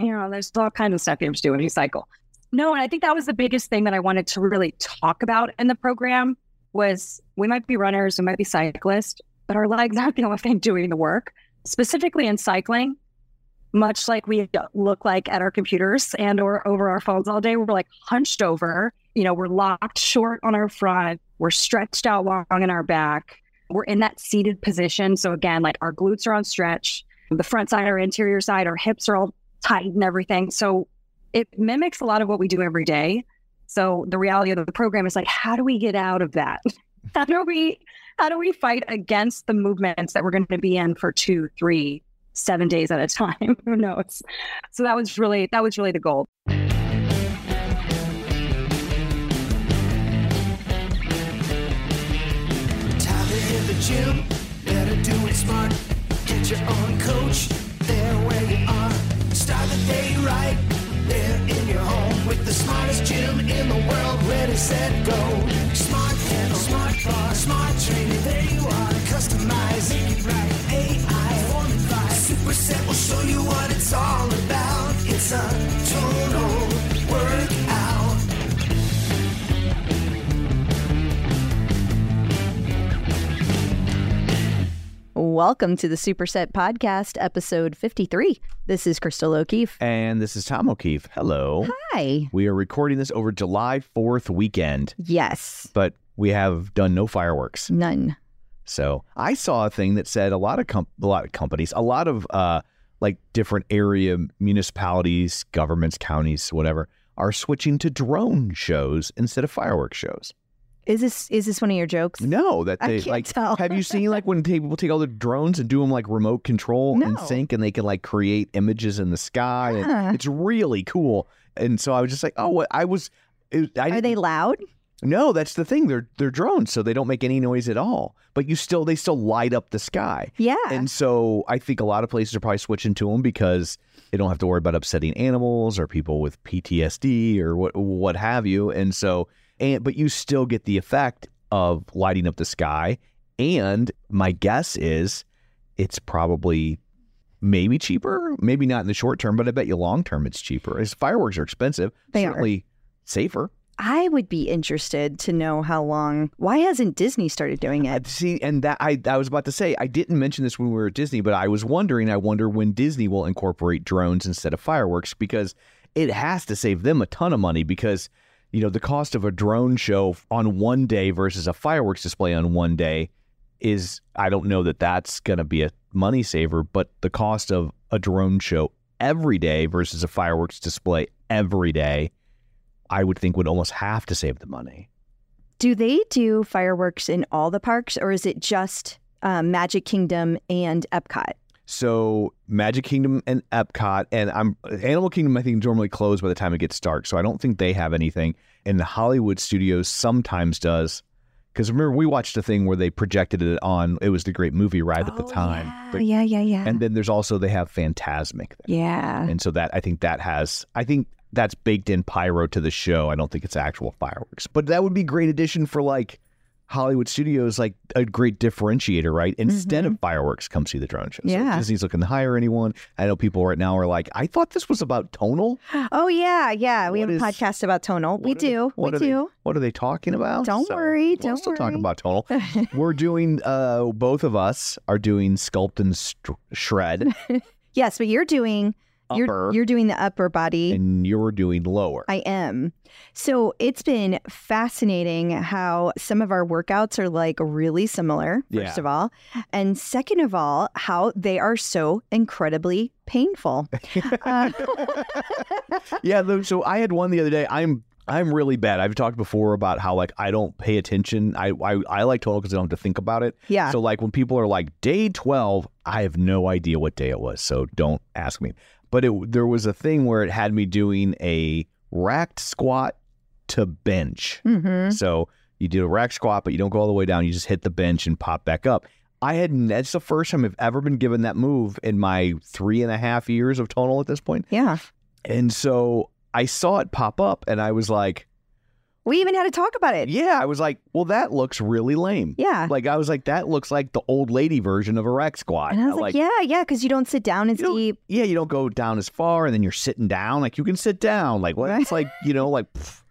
you know, there's all kinds of stuff you have to do when you cycle. No, and I think that was the biggest thing that I wanted to really talk about in the program was we might be runners, we might be cyclists, but our legs aren't the only thing doing the work. Specifically in cycling, much like we look like at our computers and or over our phones all day, we're like hunched over, you know, we're locked short on our front, we're stretched out long in our back, we're in that seated position. So again, like our glutes are on stretch, the front side, our anterior side, our hips are all tight and everything. So it mimics a lot of what we do every day. So the reality of the program is like, how do we get out of that? How do we how do we fight against the movements that we're going to be in for two, three, seven days at a time? Who knows? So that was really that was really the goal. Time to hit the gym, better do it smart. Get your own coach, Start the day right, there in your home with the smartest gym in the world. Ready, set, go. Smart panel, smart bar, smart training. There you are, customize, it right. AI, form advice. Superset will show you what it's all about. It's a Welcome to the Superset Podcast, episode 53. This is Crystal O'Keefe. And this is Tom O'Keefe. Hello. Hi. We are recording this over July 4th weekend, Yes, but we have done no fireworks. none. So I saw a thing that said a lot of com- a lot of companies, a lot of uh, like different area municipalities, governments, counties, whatever, are switching to drone shows instead of fireworks shows. Is this is this one of your jokes? No, that I they can't like. tell. have you seen like when people take all the drones and do them like remote control and sync, and they can like create images in the sky, and it's really cool. And so I was just like, oh, what I was. It, I Are they loud? No, that's the thing. They're they're drones, so they don't make any noise at all. But you still they still light up the sky. Yeah. And so I think a lot of places are probably switching to them because they don't have to worry about upsetting animals or people with PTSD or what what have you. And so and but you still get the effect of lighting up the sky. And my guess is it's probably maybe cheaper, maybe not in the short term, but I bet you long term it's cheaper. As fireworks are expensive, They are. safer. I would be interested to know how long. Why hasn't Disney started doing it? see, and that I, I was about to say I didn't mention this when we were at Disney, but I was wondering. I wonder when Disney will incorporate drones instead of fireworks because it has to save them a ton of money because you know the cost of a drone show on one day versus a fireworks display on one day is I don't know that that's going to be a money saver, but the cost of a drone show every day versus a fireworks display every day, I would think would almost have to save the money. Do they do fireworks in all the parks, or is it just um, Magic Kingdom and Epcot? So Magic Kingdom and Epcot and I'm Animal Kingdom I think normally closed by the time it gets dark. So I don't think they have anything. And the Hollywood Studios sometimes does. Because remember we watched a thing where they projected it on it was the great movie ride at the oh, time. Yeah, But- yeah, yeah, yeah. And then there's also they have Fantasmic there. yeah. And so that I think that has I think that's baked in pyro to the show. I don't think it's actual fireworks. But that would be great addition for like Hollywood Studios, like a great differentiator, right? Instead of fireworks, come see the drone show. So Mm-hmm. Yeah. Disney's looking to hire anyone. I know people right now are like, I thought this was about tonal. Oh yeah, yeah. We What have a podcast about tonal. We they- do. what we they- do. What are they talking about? Don't worry, We'll don't still talk worry. about tonal. We're doing. uh Both of us are doing sculpt and str- shred Yes, but you're doing upper, you're doing the upper body. and you're doing lower. I am. So it's been fascinating how some of our workouts are like really similar, first Yeah. of all. And second of all, how they are so incredibly painful. Uh, yeah, so I had one the other day. I'm I'm really bad. I've talked before about how like I don't pay attention. I I, I like tonal because I don't have to think about it. yeah. So like when people are like day twelve, I have no idea what day it was. So don't ask me. But it there was a thing where it had me doing a racked squat to bench. hmm So you do a rack squat, but you don't go all the way down. You just hit the bench and pop back up. I had that's the first time I've ever been given that move in my three and a half years of tonal at this point. Yeah. And so I saw it pop up and I was like, We even had to talk about it. Yeah, I was like, well, that looks really lame. Yeah. Like I was like, that looks like the old lady version of a rack squat. And I was like, yeah, yeah, because you don't sit down as deep. yeah, you don't go down as far, and then you're sitting down. Like you can sit down. Like what? Right. It's like you know, like. pff.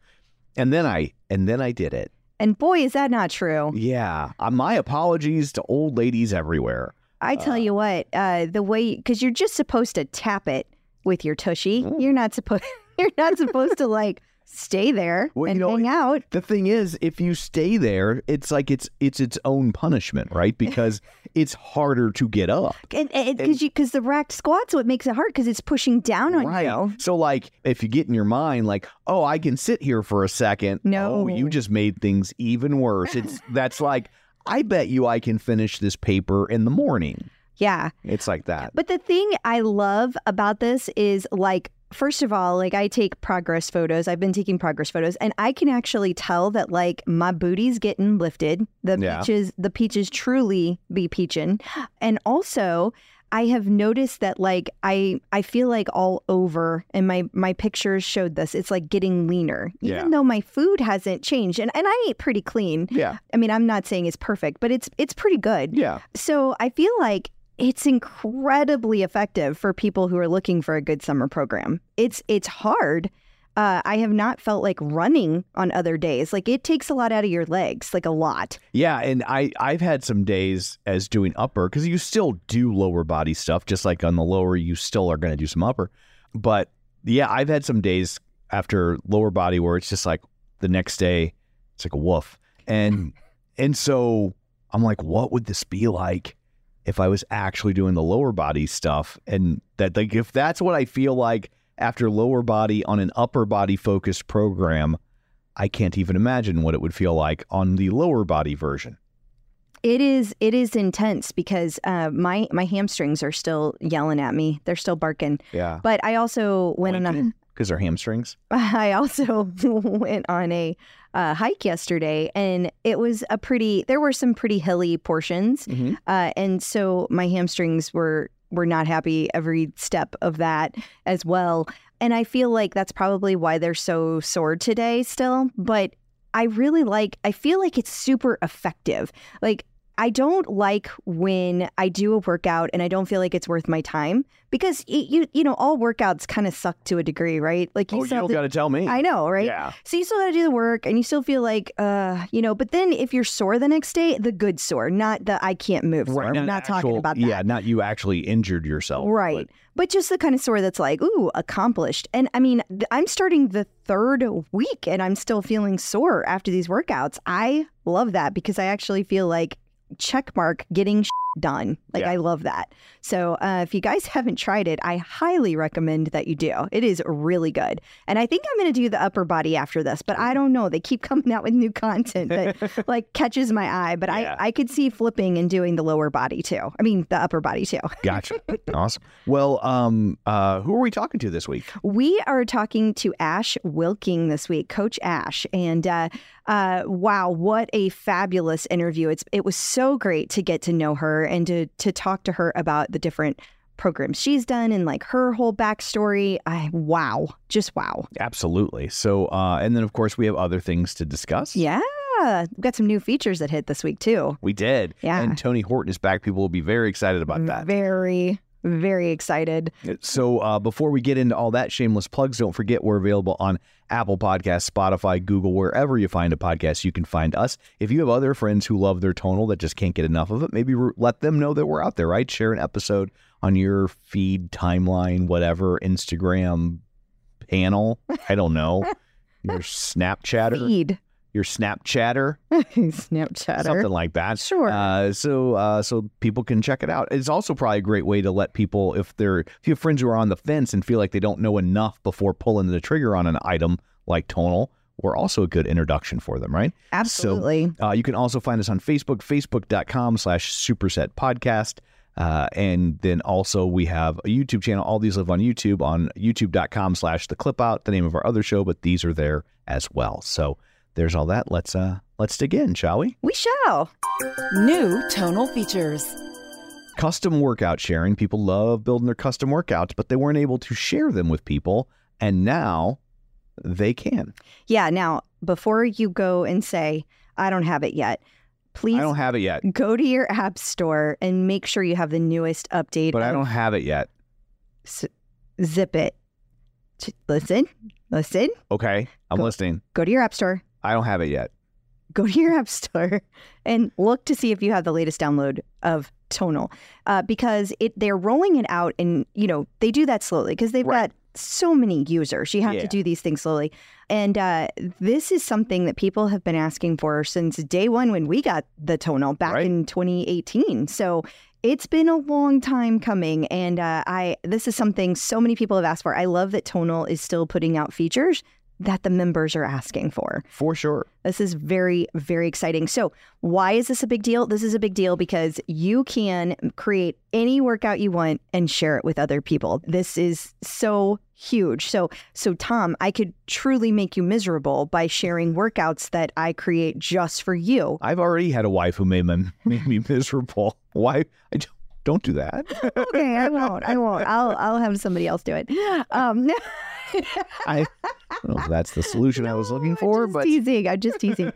And then I and then I did it. And boy, is that not true. Yeah. Uh, my apologies to old ladies everywhere. I tell Uh, you what, uh, the way because you're just supposed to tap it with your tushy. Mm. You're not supposed. You're not supposed to like stay there Well, you and know, hang out. The thing is, if you stay there, it's like it's it's its own punishment, right? Because it's harder to get up. And because you because the racked squat's what makes it hard because it's pushing down on Right. you. So like if you get in your mind like, oh, I can sit here for a second. No. Oh, you just made things even worse. It's that's like I bet you I can finish this paper in the morning. Yeah. It's like that. But the thing I love about this is like, first of all, like I take progress photos. I've been taking progress photos, and I can actually tell that like my booty's getting lifted. The Yeah. peaches, the peaches truly be peachin', and also. I have noticed that like I I feel like all over and my my pictures showed this. It's like getting leaner. Even Yeah. though my food hasn't changed. And and I eat pretty clean. Yeah. I mean, I'm not saying it's perfect, but it's it's pretty good. Yeah. So I feel like it's incredibly effective for people who are looking for a good summer program. It's it's hard. Uh, I have not felt like running on other days. Like it takes a lot out of your legs, like a lot. Yeah, and I I've had some days as doing upper because you still do lower body stuff, just like on the lower you still are going to do some upper. But yeah, I've had some days after lower body where it's just like the next day it's like a woof, and and so I'm like, what would this be like if I was actually doing the lower body stuff? And that like if that's what I feel like after lower body on an upper body focused program. I can't even imagine what it would feel like on the lower body version. It is it is intense because uh, my my hamstrings are still yelling at me. They're still barking. Yeah. But I also went on a Because they're hamstrings. I also went on a uh, hike yesterday, and it was a pretty. There were some pretty hilly portions, Mhm. uh, and so my hamstrings were were not happy every step of that as well. And I feel like that's probably why they're so sore today still. But I really like. I feel like it's super effective. Like. I don't like when I do a workout and I don't feel like it's worth my time because y- you you know all workouts kind of suck to a degree, right? Like Oh, you still have got to tell me. I know, right? Yeah. So you still got to do the work and you still feel like, uh, you know, but then if you're sore the next day, the good sore, not the I can't move sore. I'm not talking about that. Yeah, not you actually injured yourself. Right. But just the kind of sore that's like, ooh, accomplished. And I mean, th- I'm starting the third week and I'm still feeling sore after these workouts. I love that because I actually feel like check mark getting done. Like Yeah. I love that. So uh, if you guys haven't tried it, I highly recommend that you do. It is really good. And I think I'm going to do the upper body after this, but I don't know. They keep coming out with new content that like catches my eye. But Yeah. I I could see flipping and doing the lower body too. I mean the upper body too. Gotcha. awesome. Well, um, uh, who are we talking to this week? We are talking to Ash Wilking this week, Coach Ash, and uh, uh, wow, what a fabulous interview! It's it was so great to get to know her and to to talk to her about the different programs she's done and like her whole backstory. I wow, just wow. Absolutely. So, uh, and then of course we have other things to discuss. Yeah, we've got some new features that hit this week too. We did. Yeah. And Tony Horton is back. People will be very excited about that. Very very excited. So uh, before we get into all that shameless plugs, don't forget we're available on Apple Podcasts, Spotify, Google, wherever you find a podcast, you can find us. If you have other friends who love their tonal that just can't get enough of it, maybe let them know that we're out there, right? Share an episode on your feed, timeline, whatever, Instagram panel. I don't know. Your Snapchatter, Feed your Snapchatter, Snapchatter. something like that. Sure. Uh, so uh, so people can check it out. It's also probably a great way to let people if they're if you have friends who are on the fence and feel like they don't know enough before pulling the trigger on an item like tonal. We're also a good introduction for them, right? Absolutely. Uh, you can also find us on Facebook, facebook.com slash superset podcast. Uh, and then also we have a YouTube channel. All these live on YouTube on youtube.com slash the clip out, the name of our other show, but these are there as well. So there's all that. Let's uh let's dig in, shall we? we shall. New tonal features. Custom workout sharing. People love building their custom workouts, but they weren't able to share them with people. And now they can. Yeah. Now, before you go and say, I don't have it yet, please I don't have it yet, go to your app store and make sure you have the newest update. but I don't have it yet. S- zip it. Listen, listen, Okay, I'm Go- listening. go to your app store, I don't have it yet. go to your app store and look to see if you have the latest download of Tonal, uh, because it they're rolling it out, and you know they do that slowly because they've Right. got so many users. You have Yeah. to do these things slowly, and uh, this is something that people have been asking for since day one when we got the Tonal back Right. in 2018. So. It's been a long time coming, and uh, I this is something so many people have asked for. I love that Tonal is still putting out features that the members are asking for. For sure. This is very, very exciting. So, why is this a big deal? This is a big deal because you can create any workout you want and share it with other people. This is so huge. So, so Tom, I could truly make you miserable by sharing workouts that I create just for you. I've already had a wife who made, my, made me miserable. Why? I don't, don't do that. Okay, I won't. I won't. I'll I'll have somebody else do it. Um, I don't know if that's the solution I was looking I'm for, just but teasing. I'm just teasing.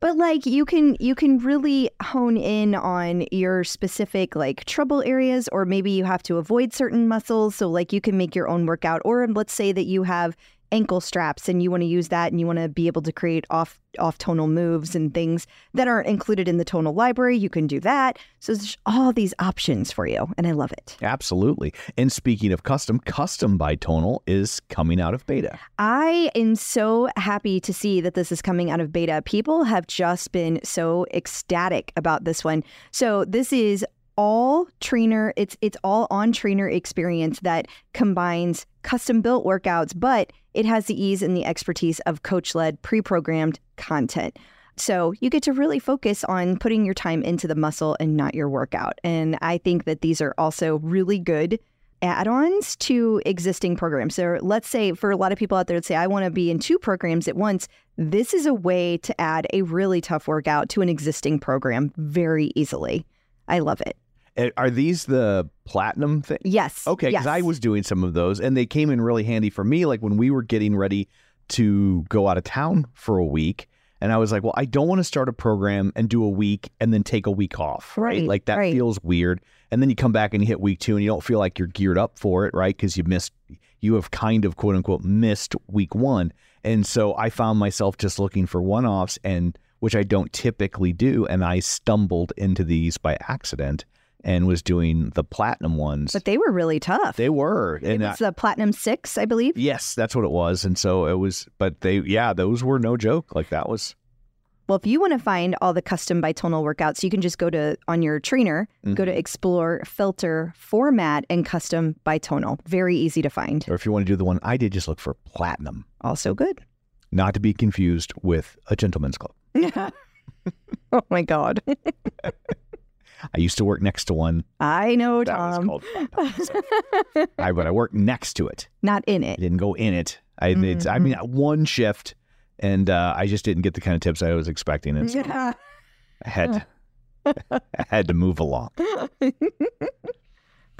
but like you can you can really hone in on your specific like trouble areas, or maybe you have to avoid certain muscles. So like you can make your own workout, or let's say that you have ankle straps and you want to use that and you want to be able to create off off tonal moves and things that aren't included in the tonal library you can do that so there's all these options for you and i love it absolutely. And speaking of custom, custom by Tonal is coming out of beta. I am so happy to see that this is coming out of beta. People have just been so ecstatic about this one. So this is all trainer it's it's all on trainer experience that combines custom built workouts but it has the ease and the expertise of coach led pre-programmed content so you get to really focus on putting your time into the muscle and not your workout and i think that these are also really good add-ons to existing programs. So let's say for a lot of people out there that say I want to be in two programs at once, this is a way to add a really tough workout to an existing program very easily. I love it. Uh, Are these the platinum thing? Yes. Okay, because yes. I was doing some of those, and they came in really handy for me. Like when we were getting ready to go out of town for a week, and I was like, "Well, I don't want to start a program and do a week and then take a week off, Right, Like that right. feels weird." And then you come back and you hit week two, and you don't feel like you're geared up for it, right? Because you missed, you have kind of quote unquote missed week one, and so I found myself just looking for one offs, and which I don't typically do, and I stumbled into these by accident and was doing the platinum ones. But they were really tough. They were, and I, was the Platinum 6, I believe. yes, that's what it was. And so it was, but they, yeah, those were no joke. Like that was Well, if you want to find all the custom by Tonal workouts, you can just go to on your trainer, go to mm-hmm. explore, filter, format, and custom by Tonal. Very easy to find. or if you want to do the one I did, just look for platinum, Also good. not to be confused with a gentleman's club. oh my God. I used to work next to one I know, that was Tom. called platinum. I, but I worked next to it. Not in I it. didn't go in it. I, it's, I mean, one shift, and uh, I just didn't get the kind of tips I was expecting. And so I had, I had to move along.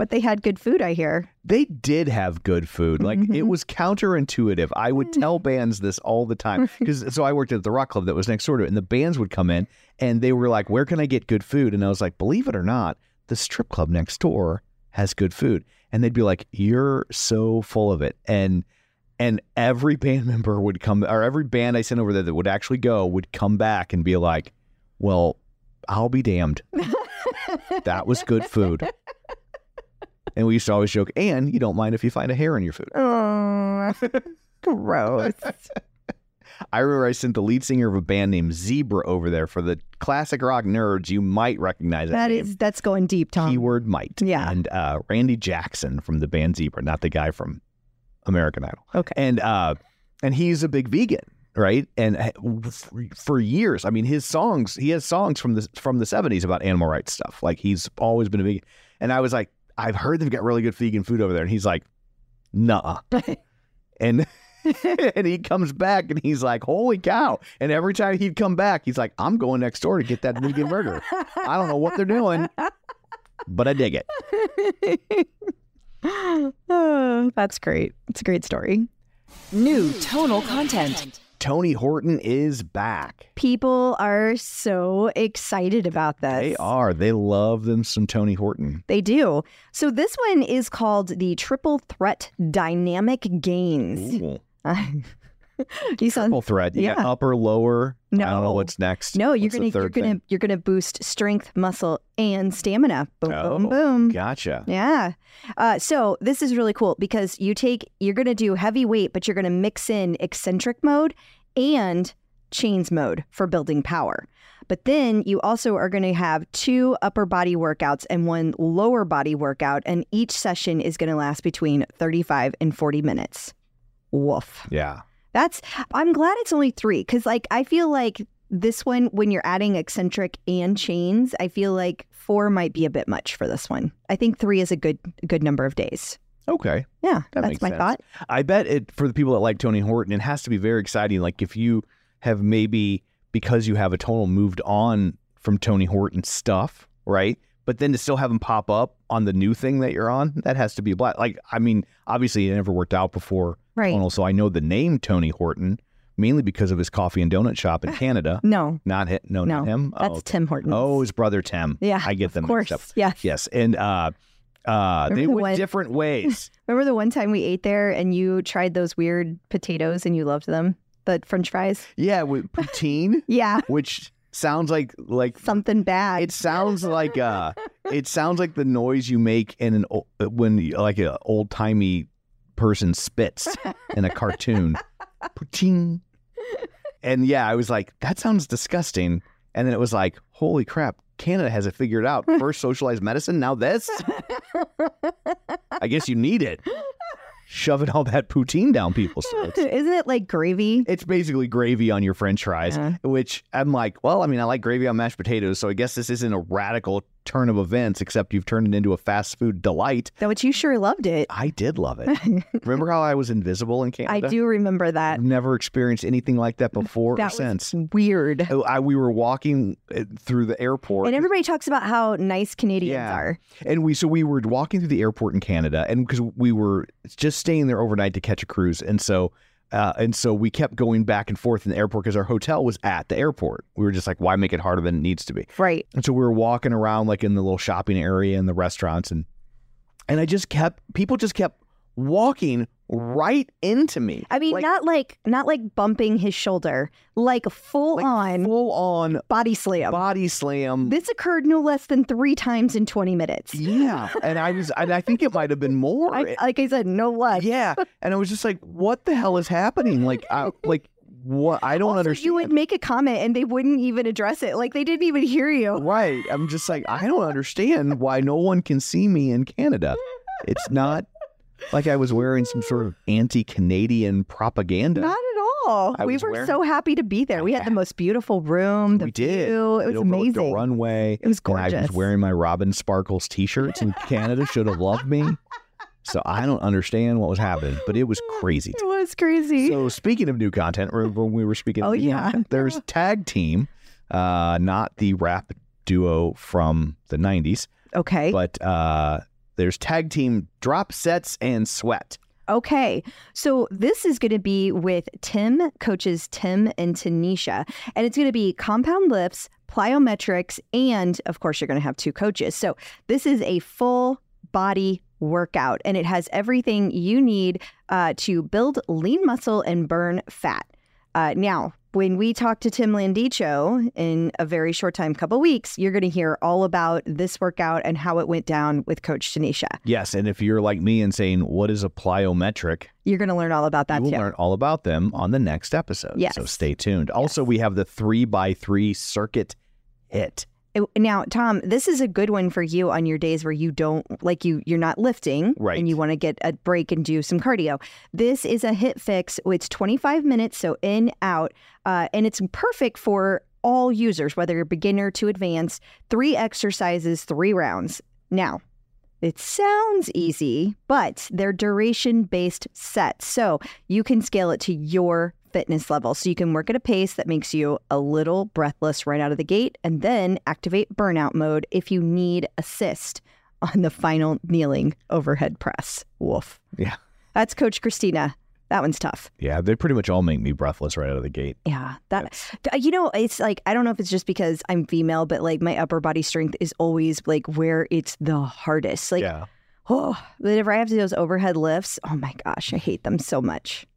but they had good food, I hear. They did have good food. Mm-hmm, like it mm-hmm. was counterintuitive. I would mm. tell bands this all the time because so I worked at the rock club that was next door to it, and the bands would come in and they were like, "Where can I get good food?" And I was like, "Believe it or not, the strip club next door has good food." And they'd be like, "You're so full of it." And and every band member would come, or every band I sent over there that would actually go would come back and be like, "Well, I'll be damned. that was good food." And we used to always joke, and you don't mind if you find a hair in your food. Oh, gross. I remember I sent the lead singer of a band named Zebra over there for the classic rock nerds. You might recognize that, that is that's going deep, Tom. keyword might. Yeah. And uh, Randy Jackson from the band Zebra, not the guy from American Idol. Okay. And uh, and he's a big vegan, right? And uh, for- for years, I mean, his songs, he has songs from the from the seventies about animal rights stuff. Like he's always been a vegan. And I was like, I've heard they've got really good vegan food over there. And he's like, Nuh. and and he comes back and he's like, "Holy cow!" And every time he'd come back, he's like, "I'm going next door to get that vegan burger." I don't know what they're doing, but I dig it. oh, that's great. It's a great story. New tonal content. Tony Horton is back. People are so excited about this. They are. They love them some Tony Horton. They do. So this one is called the Triple Threat Dynamic Gains. You saw Triple threat. You Yeah. upper, lower. I don't know No. what's next. No, you're What's gonna you're gonna thing? you're gonna boost strength, muscle, and stamina. Boom, Oh, boom, boom. Gotcha. Yeah. Uh, so this is really cool because you take you're gonna do heavy weight, but you're gonna mix in eccentric mode and chains mode for building power. But then you also are going to have two upper body workouts and one lower body workout, and each session is going to last between 35 and 40 minutes. Woof. Yeah. That's I'm glad it's only three because like I feel like this one when you're adding eccentric and chains, I feel like four might be a bit much for this one. I think three is a good good number of days. Okay. Yeah, That that's my sense. thought. I bet it for the people that like Tony Horton, it has to be very exciting. Like if you have maybe because you have a tonal moved on from Tony Horton stuff, right? But then to still have him pop up on the new thing that you're on, that has to be a blast. Like, I mean, obviously it never worked out before Right. tonal, so I know the name Tony Horton mainly because of his coffee and donut shop in Canada. No, not him. No, no, not him. That's oh, okay. Tim Horton. oh, his brother Tim. yeah, I get of them course. mixed up. Yeah. Yes, and uh, uh, they the went one- different ways. Remember the one time we ate there and you tried those weird potatoes and you loved them, the French fries? yeah, with poutine. Yeah, which sounds like like something bad. it sounds like uh it sounds like the noise you make in an when like an old timey person spits in a cartoon. Poutine. And yeah, I was like, that sounds disgusting. And then it was like, holy crap, Canada has it figured out. First socialized medicine, now this. I guess you need it. Shoving all that poutine down people's throats. Isn't it like gravy? It's basically gravy on your french fries, Yeah. which I'm like, well, I mean, I like gravy on mashed potatoes, so I guess this isn't a radical turn of events, except you've turned it into a fast food delight. Though you sure loved it. I did love it. Remember how I was invisible in Canada? I do remember that. I've never experienced anything like that before or That was since. weird. Oh, I, we were walking uh, through the airport. And everybody talks about how nice Canadians Yeah. are. And we so we were walking through the airport in Canada, and because we were just staying there overnight to catch a cruise, and so uh, and so we kept going back and forth in the airport because our hotel was at the airport. We were just like, why make it harder than it needs to be? Right. And so we were walking around like in the little shopping area and the restaurants, and and I just kept people just kept walking right into me. I mean, Like- not like not like bumping his shoulder, like full like on full on body slam. body slam. This occurred no less than three times in 20 minutes. yeah, and I was, and I think it might have been more. I, like I said, no less. Yeah, and I was just like, "What the hell is happening?" Like, I, like what? I don't Also, understand. You would make a comment and they wouldn't even address it. Like they didn't even hear you. right? I'm just like, I don't understand why no one can see me in Canada. It's not like I was wearing some sort of anti-Canadian propaganda. Not at all. I we were wearing- so happy to be there. We had the most beautiful room. The we did. view. It was the amazing. runway. It was And I was wearing my Robin Sparkles T-shirts, and Canada should have loved me. So I don't understand what was happening, but it was crazy. It was crazy. So speaking of new content, when we were speaking? Oh, of yeah. content? there's tag team, uh, not the rap duo from the '90s, okay. but uh, there's tag team drop sets and sweat. Okay. So this is going to be with Tim, coaches Tim and Tanisha. And it's going to be compound lifts, plyometrics, and of course, you're going to have two coaches. So this is a full body workout and it has everything you need uh, to build lean muscle and burn fat. Uh, now, when we talk to Tim Landicho in a very short time, couple weeks, you're going to hear all about this workout and how it went down with Coach Tanisha. Yes, and if you're like me and saying what is a plyometric, You're going to learn all about that you will learn all about them on the next episode. Yes. So stay tuned. Also, we have the three by three circuit HIIT. Now, Tom, this is a good one for you on your days where you don't like you you're not lifting Right. and you want to get a break and do some cardio. This is a HIIT fix. It's 25 minutes, so in out, uh, and it's perfect for all users, whether you're beginner to advanced. Three exercises, three rounds. Now, it sounds easy, but they're duration based sets. So you can scale it to your fitness level. So you can work at a pace that makes you a little breathless right out of the gate and then activate burnout mode if you need assist on the final kneeling overhead press. Woof. Yeah. That's Coach Christina. That one's tough. Yeah, they pretty much all make me breathless right out of the gate. Yeah, that uh, you know, it's like I don't know if it's just because I'm female, but like my upper body strength is always like where it's the hardest. Like, yeah. oh, whenever I have to do those overhead lifts, oh my gosh, I hate them so much.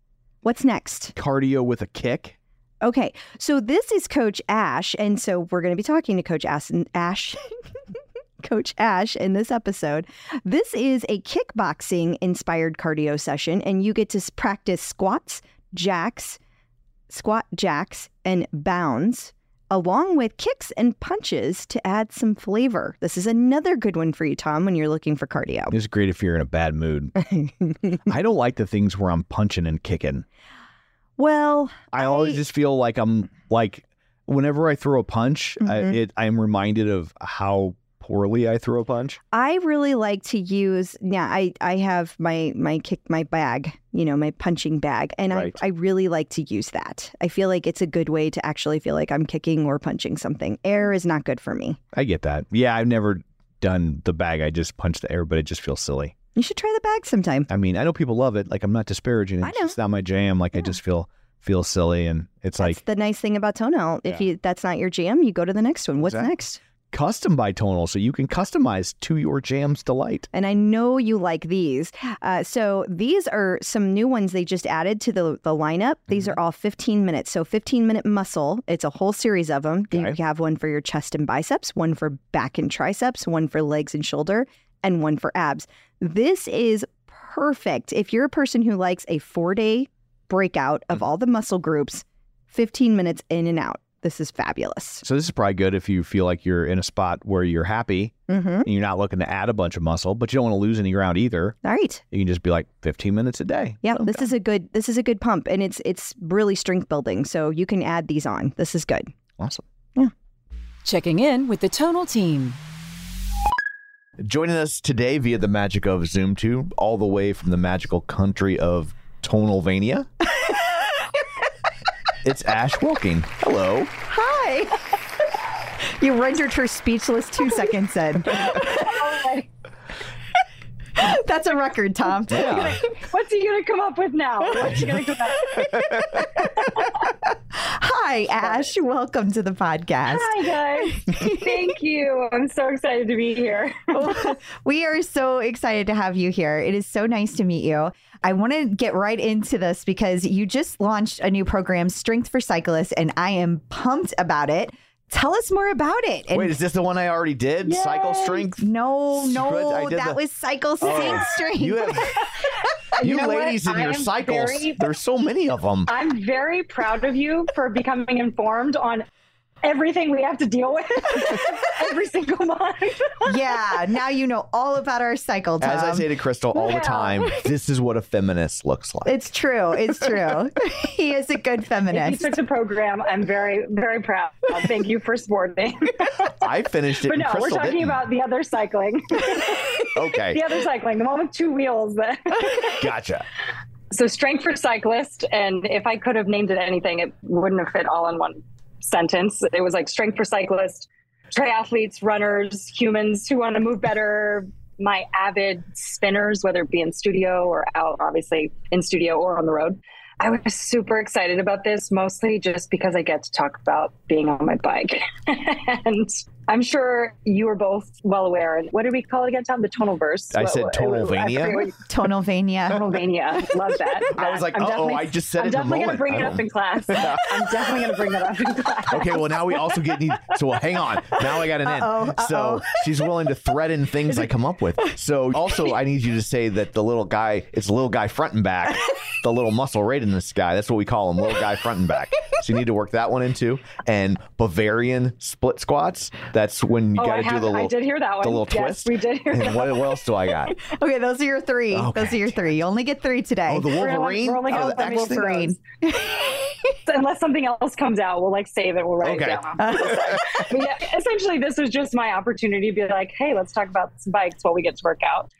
What's next? Cardio with a kick. Okay, so this is Coach Ash, and so we're going to be talking to Coach Ash. Ash. Coach Ash in this episode. This is a kickboxing inspired cardio session, and you get to practice squats, jacks, squat jacks, and bounds, along with kicks and punches to add some flavor. This is another good one for you, Tom, when you're looking for cardio. It's great if you're in a bad mood. I don't like the things where I'm punching and kicking. well, I always just feel like I'm like whenever I throw a punch, I, Mhm. it I'm reminded of how poorly I throw a punch. I really like to use yeah, I I have my my kick my bag, you know, my punching bag, and Right. I I really like to use that. I feel like it's a good way to actually feel like I'm kicking or punching something. Air is not good for me. I get that. Yeah, I've never done the bag. I just punch the air, but it just feels silly. You should try the bag sometime. I mean, I know people love it. Like I'm not disparaging. I It's know. just not my jam. Like I just feel feel silly, and it's That's like the nice thing about tonal. If Yeah. you that's not your jam, you go to the next one. What's Exactly. next? Custom by tonal, so you can customize to your jam's delight. And I know you like these. Uh, so these are some new ones they just added to the, the lineup. These Mm-hmm. are all 15 minutes. So 15 minute muscle. It's a whole series of them. You have one for your chest and biceps, one for back and triceps, one for legs and shoulder, and one for abs. This is perfect if you're a person who likes a four day breakout of Mm-hmm. all the muscle groups, 15 minutes in and out. This is fabulous. So this is probably good if you feel like you're in a spot where you're happy Mm-hmm. and you're not looking to add a bunch of muscle, but you don't want to lose any ground either. All right. You can just be like 15 minutes a day. Yeah, Boom, this is a good this is a good pump and it's it's really strength building. So you can add these on. This is good. awesome. Checking in with the Tonal team. Joining us today via the magic of Zoom Tube, all the way from the magical country of Tonalvania. it's Ash Wilking. Hello. Hi. you rendered her speechless two seconds in. That's a record, Tom. Yeah. What's he gonna come up with now? What's he gonna come up with? Hi, Ash. Welcome to the podcast. Hi guys. Thank you. I'm so excited to be here. we are so excited to have you here. It is so nice to meet you. I want to get right into this because you just launched a new program, Strength for Cyclists, and I am pumped about it. Tell us more about it. And Wait, is this the one I already did? Cycle strength? no, no, that the- was Cycle oh. Sync Strength. You have you, what? ladies in your cycles. very- There's so many of them. I'm very proud of you for becoming informed on everything we have to deal with every single month. yeah, now you know all about our cycle, Tom. As I say to Crystal all the time, this is what a feminist looks like. it's true. It's true. he is a good If you feminist. took the program, I'm very, very proud. Thank you for supporting. I finished it but no, we're talking didn't. about the other cycling. okay, the other cycling, the one with two wheels. Gotcha. so strength for cyclist, and if I could have named it anything, it wouldn't have fit all in one sentence. It was like strength for cyclists, triathletes, runners, humans who want to move better. My avid spinners, whether it be in studio or out, obviously in studio or on the road. I was super excited about this, mostly just because I get to talk about being on my bike. and I'm sure you are both well aware. And what did we call it again, Tom? The tonal verse. I What- said what- tonalvania? I forget what you- Tonalvania. Tonalvania. Love that. I was like, uh oh, I just said I'm it in the definitely gonna bring it up in class. I'm definitely gonna bring that up in class. Okay, well now we also get need. So well, hang on. Now I got an Uh-oh, in. So she's willing to threaten things I come up with. So also I need you to say that the little guy, it's the little guy front and back, the little muscle right in this guy. That's what we call him, little guy front and back. So you need to work that one in too. And Bavarian split squats. That's when you Oh, got to do the little I did hear that one. the little yes, twist. we did hear And that. what, what else do I got? Okay, those are your three. Okay. Those are your three. You only get three today. Oh, the We're Wolverine. we're only oh, gonna Oh, let the? Wolverine. Unless something else comes out, we'll like save it. We'll write Okay. it down. yeah, essentially, this was just my opportunity to be like, hey, let's talk about some bikes while we get to work out.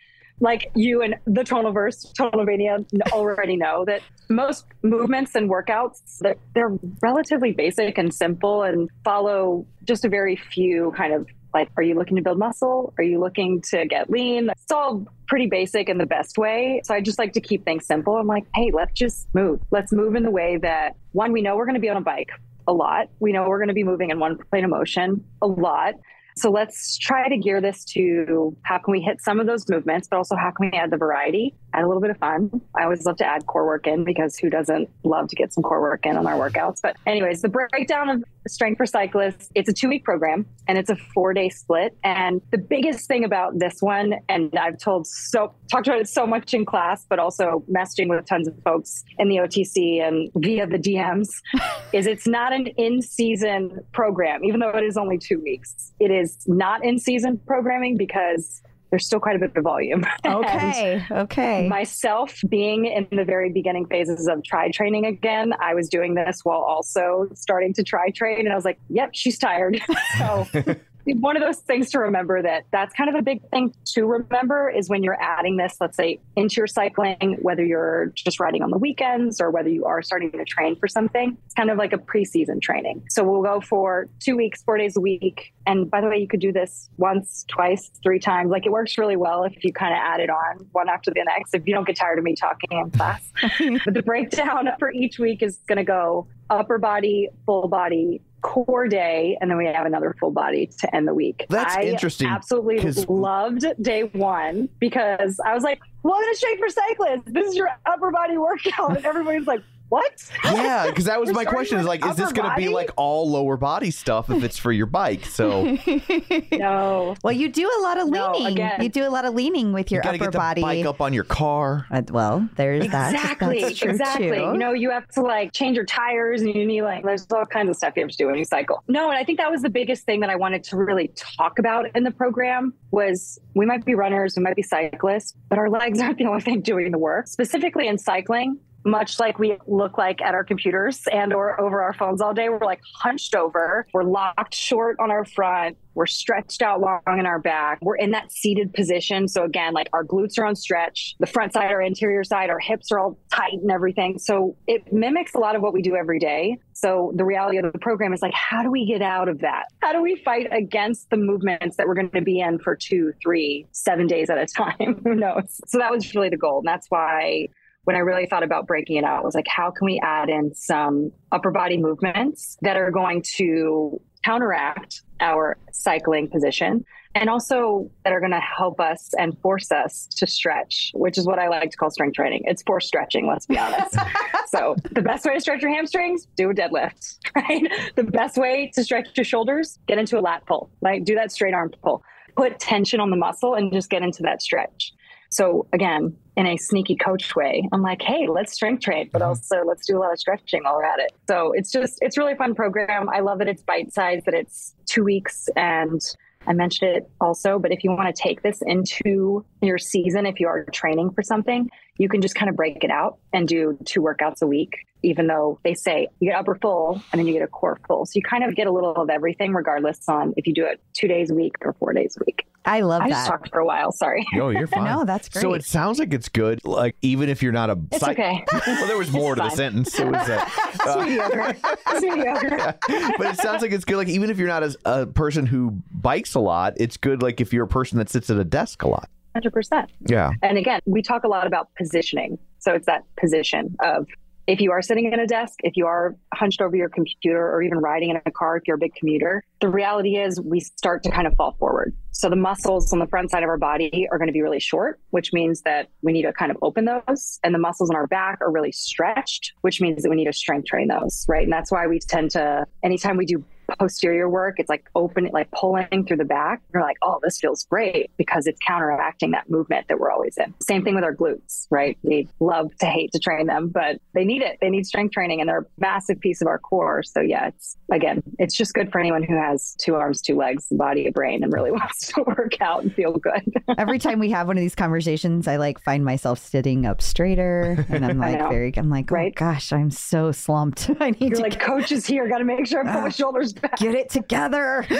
Like you and the Tonalverse, Tonalvania already know that most movements and workouts they're, they're relatively basic and simple and follow just a very few kind of Like, are you looking to build muscle? Are you looking to get lean? It's all pretty basic in the best way. So I just like to keep things simple. I'm like, hey, let's just move. Let's move in the way that one, we know we're going to be on a bike a lot. We know we're going to be moving in one plane of motion a lot. So let's try to gear this to how can we hit some of those movements, but also how can we add the variety, add a little bit of fun. I always love to add core work in because who doesn't love to get some core work in on our workouts? But, anyways, the breakdown of Strength for Cyclists, it's a two week program and it's a four day split. And the biggest thing about this one, and I've told so, talked about it so much in class, but also messaging with tons of folks in the OTC and via the DMs, is it's not an in season program, even though it is only two weeks. It is not in season programming because there's still quite a bit of volume. Okay. Okay. myself being in the very beginning phases of tri training again, I was doing this while also starting to tri train. And I was like, yep, she's tired. so one of those things to remember that that's kind of a big thing to remember is when you're adding this, let's say, into your cycling, whether you're just riding on the weekends or whether you are starting to train for something, it's kind of like a preseason training. So we'll go for two weeks, four days a week. And by the way, you could do this once, twice, three times. Like it works really well if you kind of add it on one after the next, if you don't get tired of me talking in class. but the breakdown for each week is going to go upper body, full body, core day, and then we have another full body to end the week. That's I interesting, Absolutely loved day one because I was like, "Welcome to Strength for Cyclists. This is your upper body workout," and everybody's like, "What?" Yeah, because that was my question. Is like, is this going to be like all lower body stuff if it's for your bike? So no. well, you do a lot of No, leaning. again. you do a lot of leaning with your got to upper get the body. bike up on your car. Uh, well, there's that. Exactly, That's true exactly. too. You know, you have to like change your tires and you need like there's all kinds of stuff you have to do when you cycle. No, and I think that was the biggest thing that I wanted to really talk about in the program was we might be runners, we might be cyclists, but our legs aren't the only thing doing the work. Specifically in cycling, much like we look like at our computers and or over our phones all day we're like hunched over. We're locked short on our front. We're stretched out long in our back. We're in that seated position. So again like our glutes are on stretch. The front side our anterior side our hips are all tight and everything. So it mimics a lot of what we do every day. So the reality of the program is like how do we get out of that? How do we fight against the movements that we're going to be in for two three seven days at a time? Who knows? So that was really the goal and that's why when I really thought about breaking it out was like, how can we add in some upper body movements that are going to counteract our cycling position and also that are going to help us and force us to stretch, which is what I like to call strength training. It's force stretching, let's be honest. so, the best way to stretch your hamstrings, do a deadlift, right? The best way to stretch your shoulders, get into a lat pull, right? Do that straight arm pull. Put tension on the muscle and just get into that stretch. So again, in a sneaky coach way, I'm like, hey, let's strength train, but also let's do a lot of stretching while we're at it. So it's just, it's really fun program. I love that it's bite sized, that it's two weeks. And I mentioned it also, but if you want to take this into your season, if you are training for something, you can just kind of break it out and do two workouts a week, even though they say you get upper full and then you get a core full. So you kind of get a little of everything, regardless on if you do it two days a week or four days a week. I love I just that. talked for a while. Sorry. No, you're fine. No, that's great. So it sounds like it's good. Like even if you're not a It's psych- okay. well, there was more to the sentence. It was, uh, It's mediocre. Mediocre. but it sounds like it's good. Like even if you're not as a person who bikes a lot, it's good. Like if you're a person that sits at a desk a lot. 100%. Yeah. And again, we talk a lot about positioning. So it's that position of if you are sitting at a desk, if you are hunched over your computer or even riding in a car, if you're a big commuter, the reality is we start to kind of fall forward. So the muscles on the front side of our body are going to be really short, which means that we need to kind of open those. And the muscles on our back are really stretched, which means that we need to strength train those, right? And that's why we tend to, anytime we do posterior work, it's like open, like pulling through the back. You're like, oh, this feels great because it's counteracting that movement that we're always in. Same thing with our glutes, right? We love to hate to train them, but they need it. They need strength training and they're a massive piece of our core. So yeah, it's again, it's just good for anyone who has two arms, two legs, body, a brain, and really wants to work out and feel good. Every time we have one of these conversations, I like find myself sitting up straighter, and I'm like very. I'm like, oh Right? gosh, I'm so slumped. I need You're to like, coach is here. Got to make sure I put my shoulders. Get it together.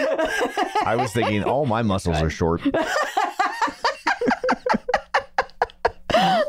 I was thinking all my muscles are short.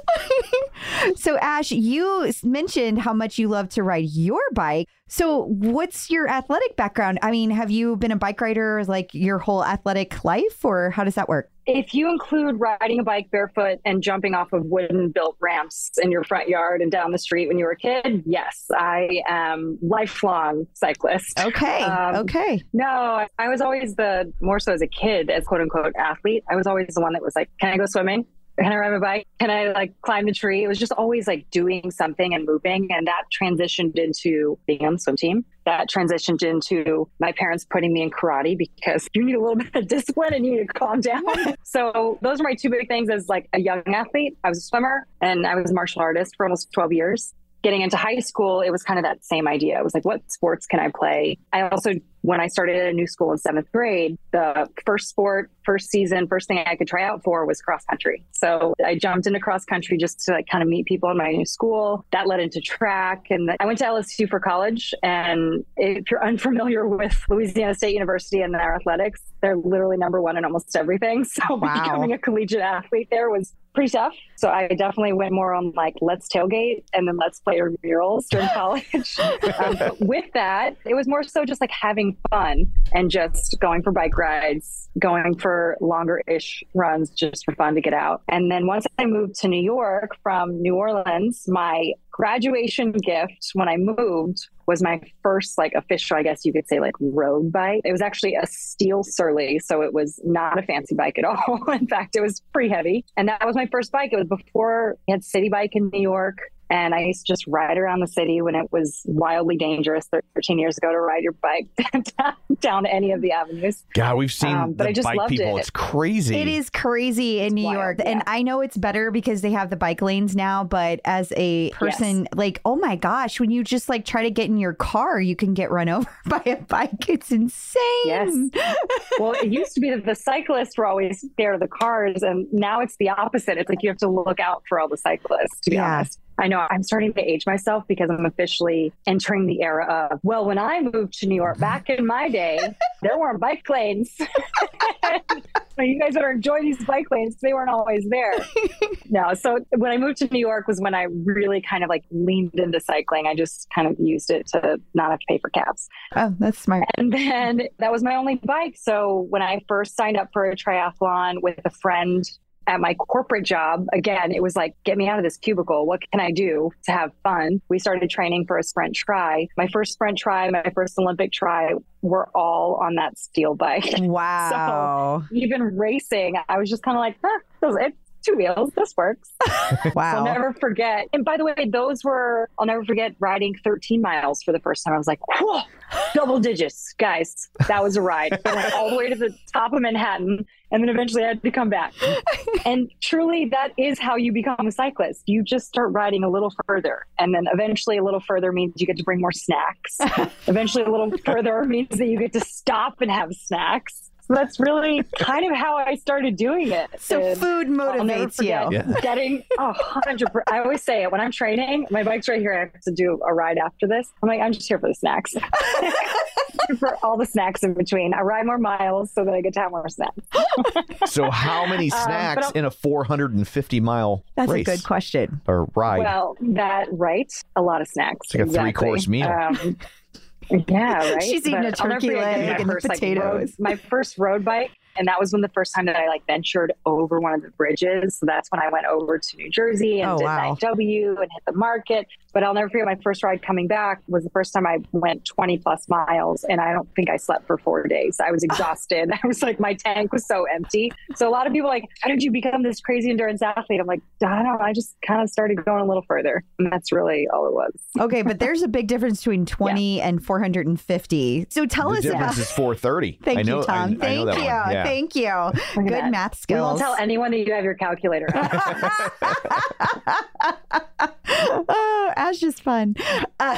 So, Ash, you mentioned how much you love to ride your bike. So, what's your athletic background? I mean, have you been a bike rider like your whole athletic life, or how does that work? If you include riding a bike barefoot and jumping off of wooden built ramps in your front yard and down the street when you were a kid, yes, I am lifelong cyclist. Okay. Um, okay. No, I- I was always the more so as a kid, as quote unquote athlete. I was always the one that was like, "Can I go swimming? Can I ride my bike? Can I like climb the tree?" It was just always like doing something and moving, and that transitioned into being on the swim team. That transitioned into my parents putting me in karate because you need a little bit of discipline and you need to calm down. so those are my two big things as like a young athlete. I was a swimmer and I was a martial artist for almost 12 years getting into high school, it was kind of that same idea. It was like, what sports can I play? I also, when I started at a new school in seventh grade, the first sport, first season, first thing I could try out for was cross country. So I jumped into cross country just to like kind of meet people in my new school. That led into track. And I went to LSU for college. And if you're unfamiliar with Louisiana State University and their athletics, they're literally number one in almost everything. So Wow. becoming a collegiate athlete there was pretty tough. So I definitely went more on like let's tailgate and then let's play our murals during college. um, but with that, it was more so just like having fun and just going for bike rides, going for longer ish runs just for fun to get out. And then once I moved to New York from New Orleans, my graduation gift when I moved was my first like official, I guess you could say like road bike. It was actually a steel Surly, so it was not a fancy bike at all. in fact, it was pretty heavy. And that was my first bike. It was before I had Citi Bike in New York. And I used to just ride around the city when it was wildly dangerous 13 years ago to ride your bike down any of the avenues. God, we've seen Um, but the I just bike loved people. it. It's crazy. It is crazy in New wild, York. yeah. And I know it's better because they have the bike lanes now, but as a person, like, oh my gosh, when you just like try to get in your car, you can get run over by a bike. It's insane. Yes. well, it used to be that the cyclists were always scared of the cars, and now it's the opposite. It's like you have to look out for all the cyclists, to be Yeah. honest. I know I'm starting to age myself because I'm officially entering the era of, well, when I moved to New York back in my day, there weren't bike lanes. so you guys better enjoy these bike lanes. They weren't always there. no. So when I moved to New York was when I really kind of like leaned into cycling. I just kind of used it to not have to pay for cabs. Oh, that's smart. And then that was my only bike. So when I first signed up for a triathlon with a friend at my corporate job, again, it was like, get me out of this cubicle. What can I do to have fun? We started training for a sprint tri. My first sprint tri, my first Olympic tri were all on that steel bike. Wow. So Even racing, I was just kind of like, huh, it's two wheels. This works. Wow. I'll never forget. And by the way, those were, I'll never forget riding 13 miles for the first time. I was like, whoa, double digits, guys. That was a ride. I went all the way to the top of Manhattan. And then eventually I had to come back. and truly, that is how you become a cyclist. You just start riding a little further. And then eventually, a little further means you get to bring more snacks. eventually, a little further means that you get to stop and have snacks. So that's really kind of how I started doing it. so And- food motivates you. Yeah. getting a hundred. I always say it when I'm training. My bike's right here. I have to do a ride after this. I'm like, I'm just here for the snacks, for all the snacks in between. I ride more miles so that I get to have more snacks. so how many Um, snacks I'll- in a 450 mile That's race a good question. or ride? Well, that right, a lot of snacks. It's like a three-course meal. Um, yeah, right. She's eating But a turkey leg and the first, like, road- potatoes. my first road bike, and that was when the first time that I like ventured over one of the bridges. So that's when I went over to New Jersey and Oh, did wow. Night W and hit the market. But I'll never forget my first ride coming back was the first time I went 20 plus miles, and I don't think I slept for four days. I was ah. exhausted. I was like, my tank was so empty. So a lot of people are like, how did you become this crazy endurance athlete? I'm like, I don't know. I just kind of started going a little further, and that's really all it was. Okay, but there's a big difference between 20 and 450. So tell the us about. difference is 430. Thank I know, you, Tom. I, I know Thank that you. Yeah. Thank you. Look at Good that. math We skills. won't tell anyone that you have your calculator. oh, Ash is fun. Uh,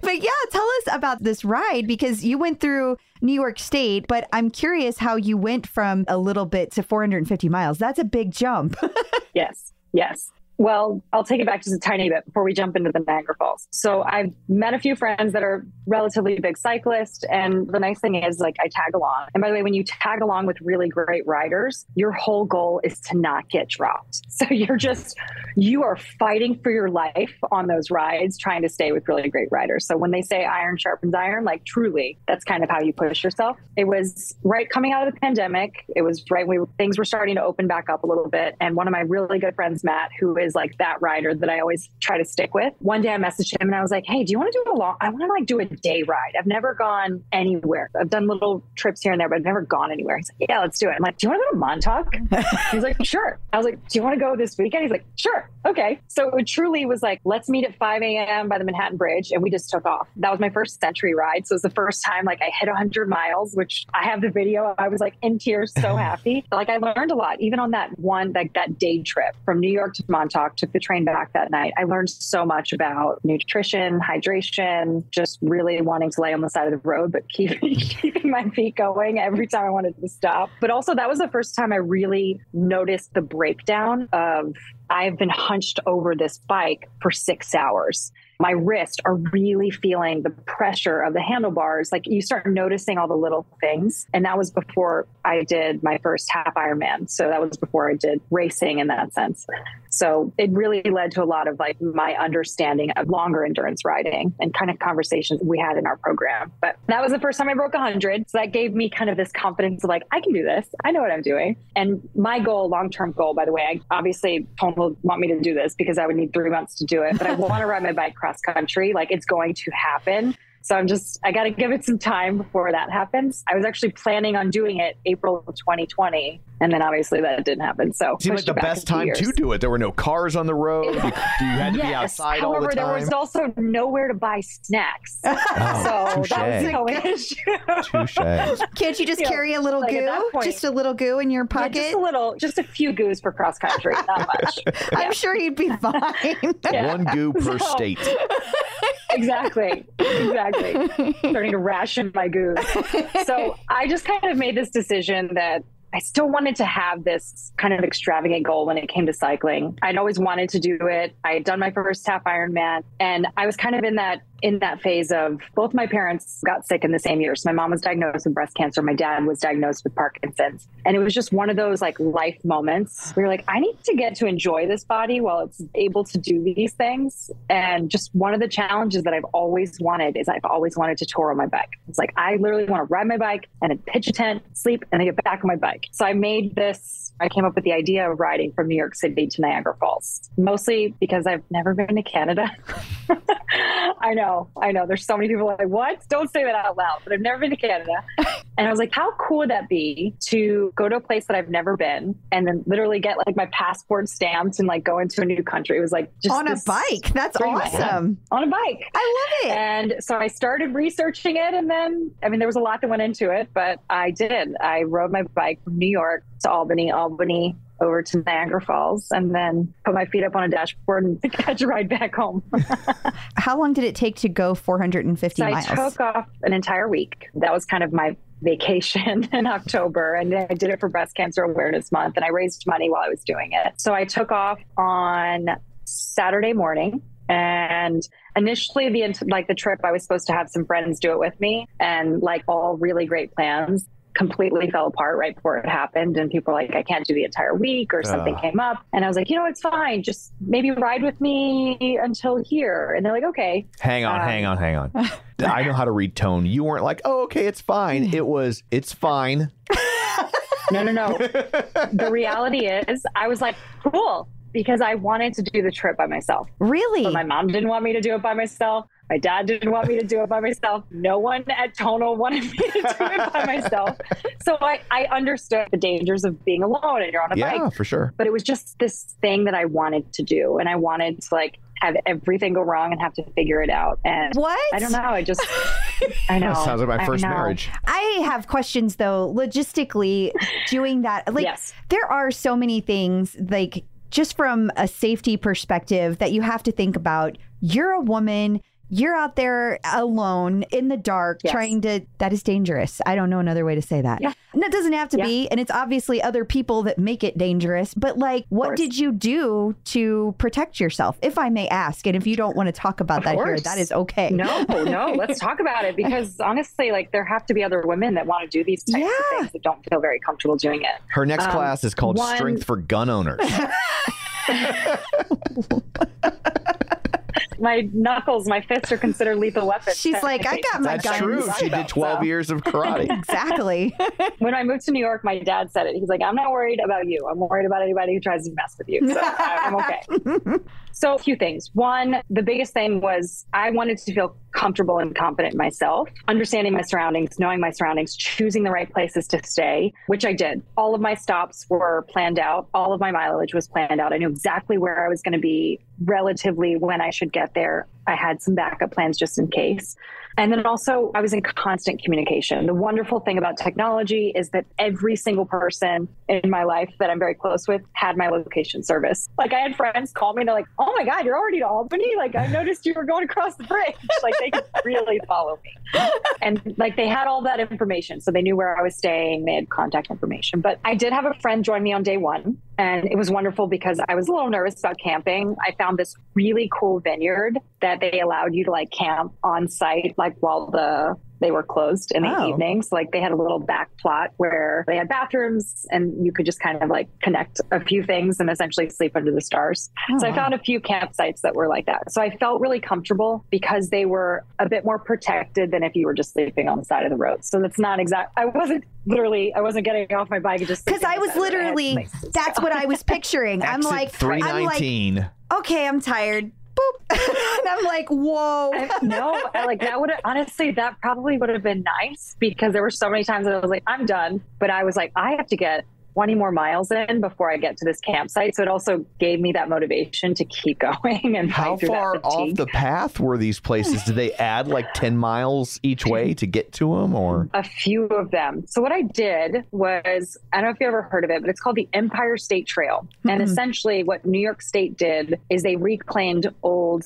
but yeah, tell us about this ride because you went through New York State, but I'm curious how you went from a little bit to 450 miles. That's a big jump. Yes, yes. Well, I'll take it back just a tiny bit before we jump into the Niagara Falls. So I've met a few friends that are relatively big cyclists. And the nice thing is, like, I tag along. And by the way, when you tag along with really great riders, your whole goal is to not get dropped. So you're just, you are fighting for your life on those rides, trying to stay with really great riders. So when they say iron sharpens iron, like, truly, that's kind of how you push yourself. It was right coming out of the pandemic. It was right when things were starting to open back up a little bit. And one of my really good friends, Matt, who is like that rider that I always try to stick with. One day I messaged him and I was like, Hey, do you want to do a long, I want to like do a day ride. I've never gone anywhere. I've done little trips here and there, but I've never gone anywhere. He's like, yeah, let's do it. I'm like, do you want to go to Montauk? He's like, sure. I was like, do you want to go this weekend? He's like, sure. Okay. So it truly was like, let's meet at 5 a.m. by the Manhattan Bridge. And we just took off. That was my first century ride. So it was the first time like I hit 100 miles, which I have the video. I was like in tears, so happy. like I learned a lot, even on that one, like that day trip from New York to Montauk, took the train back that night. I learned so much about nutrition, hydration, just really wanting to lay on the side of the road, but keeping, keeping my feet going every time I wanted to stop. But also, that was the first time I really noticed the breakdown of I've been hunched over this bike for six hours. My wrists are really feeling the pressure of the handlebars. Like you start noticing all the little things. And that was before I did my first half Ironman. So that was before I did racing in that sense. So it really led to a lot of like my understanding of longer endurance riding and kind of conversations we had in our program. But that was the first time I broke 100. So that gave me kind of this confidence of like, I can do this. I know what I'm doing. And my goal, long term goal, by the way, I obviously Tone will want me to do this because I would need three months to do it. But I want to ride my bike cross country. Like it's going to happen. So I'm just, I got to give it some time before that happens. I was actually planning on doing it April of 2020. And then obviously that didn't happen. So It seemed like the it back a best time years. to do it. There were no cars on the road. You, you had to be outside However, all the time. there was also nowhere to buy snacks. Oh, so Oh, touche. that was no issue. Touche. Can't you just Yeah, carry a little like, goo? point- just a little goo in your Yeah, pocket? just a little, just a few goos for cross country, not much. I'm sure you'd be fine. Yeah. One goo per So- state. exactly exactly starting to ration my goose so i just kind of made this decision that I still wanted to have this kind of extravagant goal when it came to cycling. I'd always wanted to do it. I had done my first half Ironman, and I was kind of in that in that phase of both my parents got sick in the same year. So my mom was diagnosed with breast cancer. My dad was diagnosed with Parkinson's, and it was just one of those like life moments where you're like, I need to get to enjoy this body while it's able to do these things. And just one of the challenges that I've always wanted is I've always wanted to tour on my bike. It's like I literally want to ride my bike and then pitch a tent, sleep, and then get back on my bike. So I made this, I came up with the idea of riding from New York City to Niagara Falls, mostly because I've never been to Canada. I know, I know. There's so many people like, what? Don't say that out loud, but I've never been to Canada. And I was like, how cool would that be to go to a place that I've never been and then literally get like my passport stamped and like go into a new country? It was like just On a bike. That's dream I had. awesome. On a bike. I love it. And so I started researching it. And then, I mean, there was a lot that went into it, but I did. I rode my bike from New York to Albany, Albany over to Niagara Falls, and then put my feet up on a dashboard and catch a ride back home. How long did it take to go 450 so I took off an entire week. That was kind of my vacation in October. And I did it for Breast Cancer Awareness Month, and I raised money while I was doing it. So I took off on Saturday morning. And initially, the like the trip, I was supposed to have some friends do it with me, and like all really great plans, completely fell apart right before it happened. And people were like, I can't do the entire week, or something Ugh. came up. And I was like, you know, it's fine. Just maybe ride with me until here. And they're like, okay. Hang on, Um, hang on, hang on. I know how to read tone. You weren't like, oh, okay, it's fine. It was, it's fine. No, no, no. the reality is, I was like, cool, because I wanted to do the trip by myself. really? But my mom didn't want me to do it by myself. My dad didn't want me to do it by myself. No one at Tonal wanted me to do it by myself. So I, I understood the dangers of being alone and you're on a Yeah, bike. Yeah, for sure. But it was just this thing that I wanted to do. And I wanted to like have everything go wrong and have to figure it out. And what? I don't know. I just, I know. That sounds like my first know. marriage. I have questions though, logistically doing that. Like yes. there are so many things like just from a safety perspective that you have to think about. You're a woman, You're out there alone in the dark Yes. trying to, that is dangerous. I don't know another way to say that. Yeah. And it doesn't have to Yeah. be. And it's obviously other people that make it dangerous. But like, what did you do to protect yourself, if I may ask? And if you don't want to talk about Of that here, that is okay. No, no, let's talk about it because honestly, like there have to be other women that want to do these types Yeah. of things that don't feel very comfortable doing it. Her next Um, class is called one- Strength for Gun Owners. My knuckles, my fists are considered lethal weapons. She's like, I got my That's guns. true. She did 12 So- years of karate. Exactly. when I moved to New York, my dad said it. He's like, I'm not worried about you. I'm worried about anybody who tries to mess with you. So I- I'm okay. so, a few things. One, the biggest thing was I wanted to feel comfortable and confident myself, understanding my surroundings, knowing my surroundings, choosing the right places to stay, which I did. All of my stops were planned out, all of my mileage was planned out. I knew exactly where I was going to be relatively when I should get there. I had some backup plans just in case. And then also, I was in constant communication. The wonderful thing about technology is that every single person in my life that I'm very close with had my location service. Like, I had friends call me, and they're like, Oh my God, you're already to Albany? Like, I noticed you were going across the bridge. Like, they could really follow me. And like, they had all that information. So they knew where I was staying, they had contact information. But I did have a friend join me on day one. And it was wonderful because I was a little nervous about camping. I found this really cool vineyard that they allowed you to like camp on site, like while the they were closed in the Oh. evenings. Like they had a little back plot where they had bathrooms and you could just kind of like connect a few things and essentially sleep under the stars. so I oh, found a few campsites that were like that. So I felt really comfortable because they were a bit more protected than if you were just sleeping on the side of the road. So that's not exact. I wasn't literally, I wasn't getting off my bike and just Because I was side. I literally, places that's go. what I was picturing. I'm Exit like, I'm like, okay, I'm tired. Boop. and I'm like, whoa. I- no, I- like that would honestly, that probably would have been nice because there were so many times that I was like, I'm done. But I was like, I have to get 20 more miles in before I get to this campsite. So it also gave me that motivation to keep going and How far that off the path were these places? Did they add like 10 miles each way to get to them or? a few of them. So what I did was, I don't know if you ever heard of it, but it's called the Empire State Trail. And mm-hmm. essentially what New York State did is they reclaimed old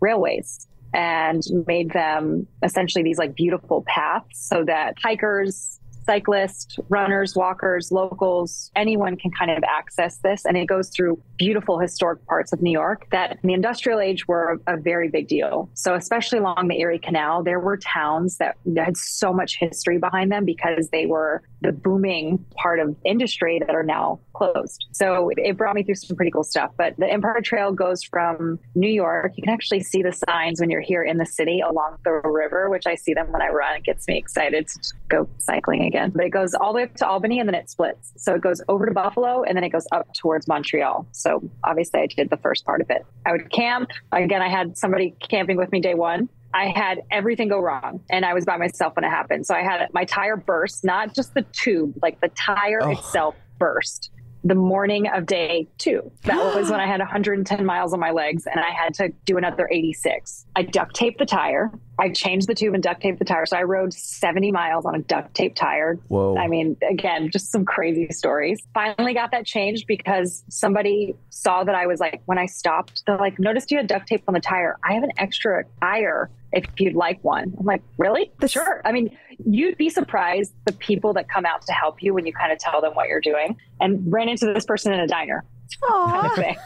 railways and made them essentially these like beautiful paths so that hikers cyclists, runners, walkers, locals, anyone can kind of access this. And it goes through beautiful historic parts of New York that in the industrial age were a very big deal. So, especially along the Erie Canal, there were towns that had so much history behind them because they were the booming part of industry that are now closed. So, it brought me through some pretty cool stuff. But the Empire Trail goes from New York. You can actually see the signs when you're here in the city along the river, which I see them when I run. It gets me excited to go cycling again. But it goes all the way up to Albany and then it splits. So it goes over to Buffalo and then it goes up towards Montreal. So obviously I did the first part of it. I would camp. Again, I had somebody camping with me day one. I had everything go wrong and I was by myself when it happened. So I had my tire burst, not just the tube, like the tire Oh. itself burst the morning of day two. That was when I had 110 miles on my legs and I had to do another 86. I duct taped the tire. I changed the tube and duct taped the tire. So I rode 70 miles on a duct tape tire. Whoa. I mean, again, just some crazy stories. Finally got that changed because somebody saw that I was like, when I stopped, they're like, noticed you had duct tape on the tire. I have an extra tire if you'd like one. I'm like, really? This- Sure. I mean, you'd be surprised the people that come out to help you when you kind of tell them what you're doing. And ran into this person in a diner kind of thing.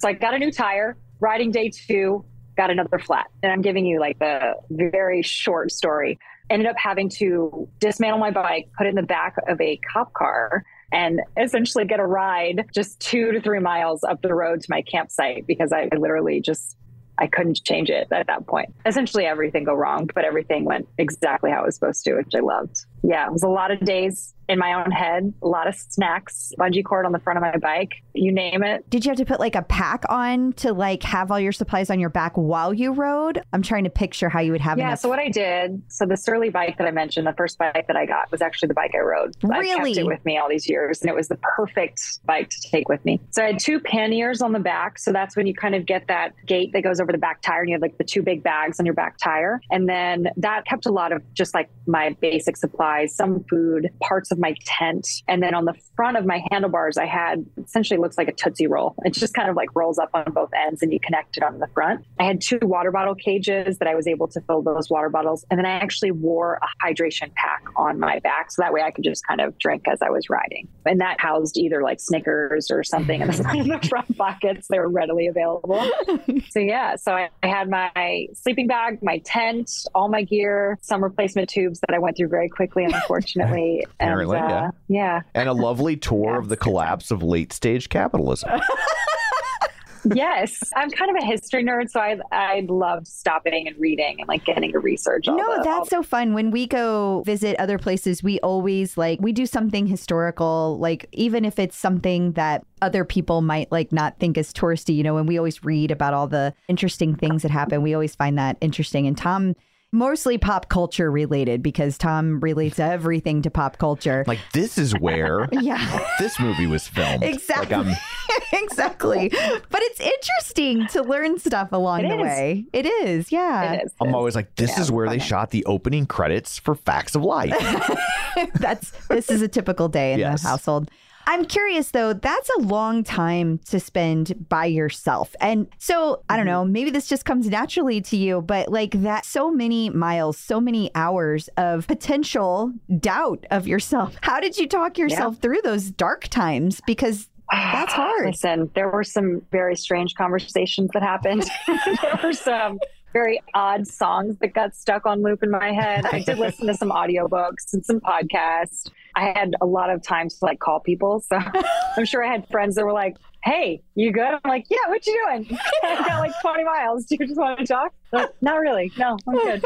so I got a new tire, riding day two, got another flat. And I'm giving you like the very short story. Ended up having to dismantle my bike, put it in the back of a cop car, and essentially get a ride just two to three miles up the road to my campsite because I literally just I couldn't change it at that point. Essentially everything go wrong, but everything went exactly how it was supposed to, which I loved. Yeah, it was a lot of days in my own head, a lot of snacks, bungee cord on the front of my bike, you name it. Did you have to put like a pack on to like have all your supplies on your back while you rode? I'm trying to picture how you would have it. Yeah, enough. so what I did, so the Surly bike that I mentioned, the first bike that I got was actually the bike I rode. I Really? kept it with me all these years, and it was the perfect bike to take with me. So I had two panniers on the back, so that's when you kind of get that gate that goes over the back tire, and you have like the two big bags on your back tire, and then that kept a lot of just like my basic supplies, supplies, some food, parts of my tent. And then on the front of my handlebars, I had essentially looks like a Tootsie Roll. It just kind of like rolls up on both ends and you connect it on the front. I had two water bottle cages that I was able to fill those water bottles. And then I actually wore a hydration pack on my back. So that way I could just kind of drink as I was riding. And that housed either like Snickers or something in the, in the front pockets. They were readily available. so yeah, so I, I had my sleeping bag, my tent, all my gear, some replacement tubes that I went through very quickly, unfortunately. Apparently, and, uh, yeah. yeah. And a lovely tour Yeah, of the it's a good time. collapse of late stage capitalism. yes, I'm kind of a history nerd, so I I love stopping and reading and like getting to research. No, the, that's so fun. When we go visit other places, we always like we do something historical, like even if it's something that other people might like not think is touristy, you know, and we always read about all the interesting things that happen. We always find that interesting. And Tom mostly pop culture related because Tom relates everything to pop culture. like, this is where yeah. this movie was filmed. Exactly. Um, like, exactly. But it's interesting to learn stuff along It the is. way. It is. Yeah. It is. I'm always like, this Yeah, is where they fun. shot the opening credits for Facts of Life. That's this is a typical day in Yes. the household. I'm curious though, that's a long time to spend by yourself. And so, I don't mm-hmm. know, maybe this just comes naturally to you, but like that so many miles, so many hours of potential doubt of yourself. How did you talk yourself through those dark times? Because That's hard. Listen, there were some very strange conversations that happened. there were some very odd songs that got stuck on loop in my head. I did listen to some audiobooks and some podcasts. I had a lot of time to like call people. So I'm sure I had friends that were like, Hey, you good? I'm like, Yeah, what you doing? I got like 20 miles. Do you just want to talk? Like, Not really. No, I'm good.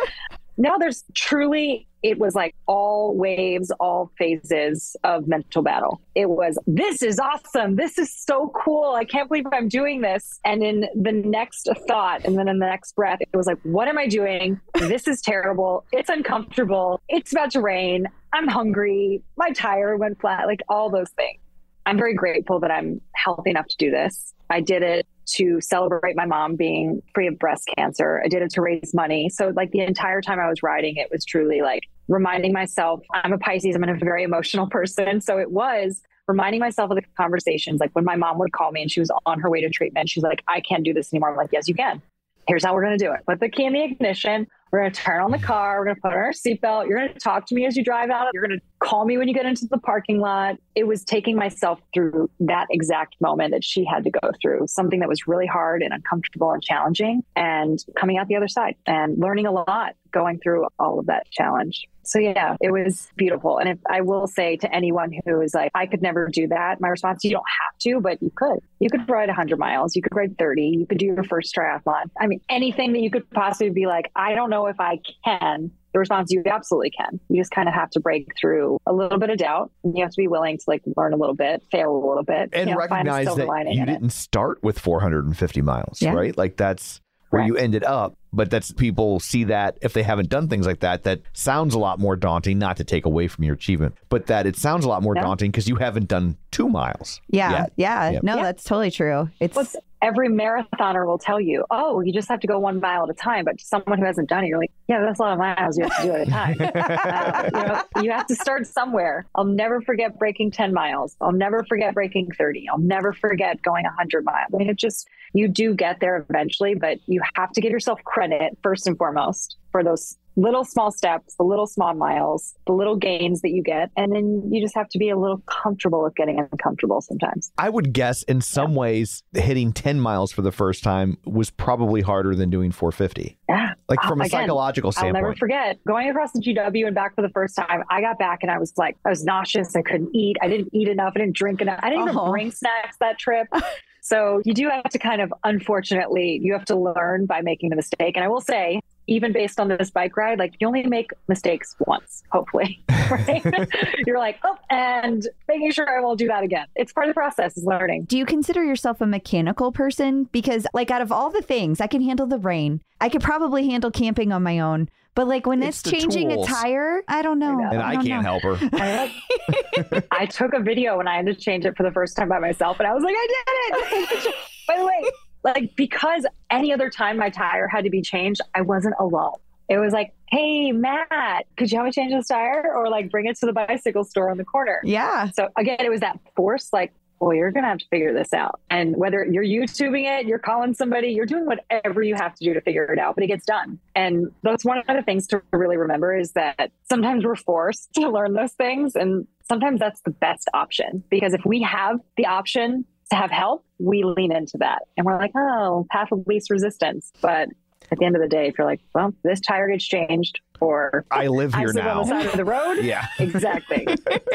No, there's truly, it was like all waves, all phases of mental battle. It was, this is awesome. This is so cool. I can't believe I'm doing this. And in the next thought, and then in the next breath, it was like, what am I doing? This is terrible. It's uncomfortable. It's about to rain. I'm hungry. My tire went flat, like all those things. I'm very grateful that I'm healthy enough to do this. I did it to celebrate my mom being free of breast cancer. I did it to raise money. So, like, the entire time I was riding, it was truly like reminding myself I'm a Pisces, I'm a very emotional person. So, it was reminding myself of the conversations. Like, when my mom would call me and she was on her way to treatment, she's like, I can't do this anymore. I'm like, yes, you can. Here's how we're going to do it put the key in the ignition. We're going to turn on the car. We're going to put on our seatbelt. You're going to talk to me as you drive out. You're going to call me when you get into the parking lot. It was taking myself through that exact moment that she had to go through, something that was really hard and uncomfortable and challenging, and coming out the other side and learning a lot going through all of that challenge. So, yeah, it was beautiful. And if I will say to anyone who is like, I could never do that, my response, you don't have to, but you could. You could ride 100 miles. You could ride 30. You could do your first triathlon. I mean, anything that you could possibly be like, I don't know if I can. The response, you absolutely can. You just kind of have to break through a little bit of doubt. You have to be willing to like learn a little bit, fail a little bit, and you know, recognize that you didn't start with 450 miles, Yeah. right? Like that's where you ended up. But that's people see that if they haven't done things like that, that sounds a lot more daunting, not to take away from your achievement, but that it sounds a lot more Yeah. daunting because you haven't done two miles. Yeah. yet. Yeah. Yep. No, Yeah. that's totally true. It's What's every marathoner will tell you, oh, you just have to go one mile at a time. But to someone who hasn't done it, you're like, yeah, that's a lot of miles. You have to do it at a time. uh, you, know, you have to start somewhere. I'll never forget breaking 10 miles. I'll never forget breaking 30. I'll never forget going 100 miles. I mean, it just, you do get there eventually, but you have to give yourself credit first and foremost for those little small steps, the little small miles, the little gains that you get. And then you just have to be a little comfortable with getting uncomfortable sometimes. I would guess in some ways hitting 10 miles for the first time was probably harder than doing 450. Yeah. Like from oh, a Again, psychological I'll standpoint. never forget going across the GW and back for the first time. I got back and I was like, I was nauseous. I couldn't eat. I didn't eat enough. I didn't drink enough. I didn't even Oh. bring snacks that trip. So you do have to kind of, unfortunately, you have to learn by making the mistake. And I will say, even based on this bike ride, like you only make mistakes once, hopefully. Right? You're like, oh, and making sure I won't do that again. It's part of the process is learning. Do you consider yourself a mechanical person? Because, like, out of all the things, I can handle the rain. I could probably handle camping on my own. But, like, when It's it's, changing tools. a tire, I don't know. know. and I don't can't know. help her. I, I took a video when I had to change it for the first time by myself, and I was like, I did it. By the way, like because any other time my tire had to be changed, I wasn't alone. It was like, hey, Matt, could you help me change this tire? Or like bring it to the bicycle store on the corner. Yeah. So again, it was that force like, well, you're going to have to figure this out. And whether you're YouTubing it, you're calling somebody, you're doing whatever you have to do to figure it out, but it gets done. And that's one of the things to really remember is that sometimes we're forced to learn those things. And sometimes that's the best option because if we have the option to have help, we lean into that. And we're like, oh, path of least resistance. But at the end of the day, if you're like, well, this tire gets changed, or I live here I now. on the side of the road. Yeah. exactly.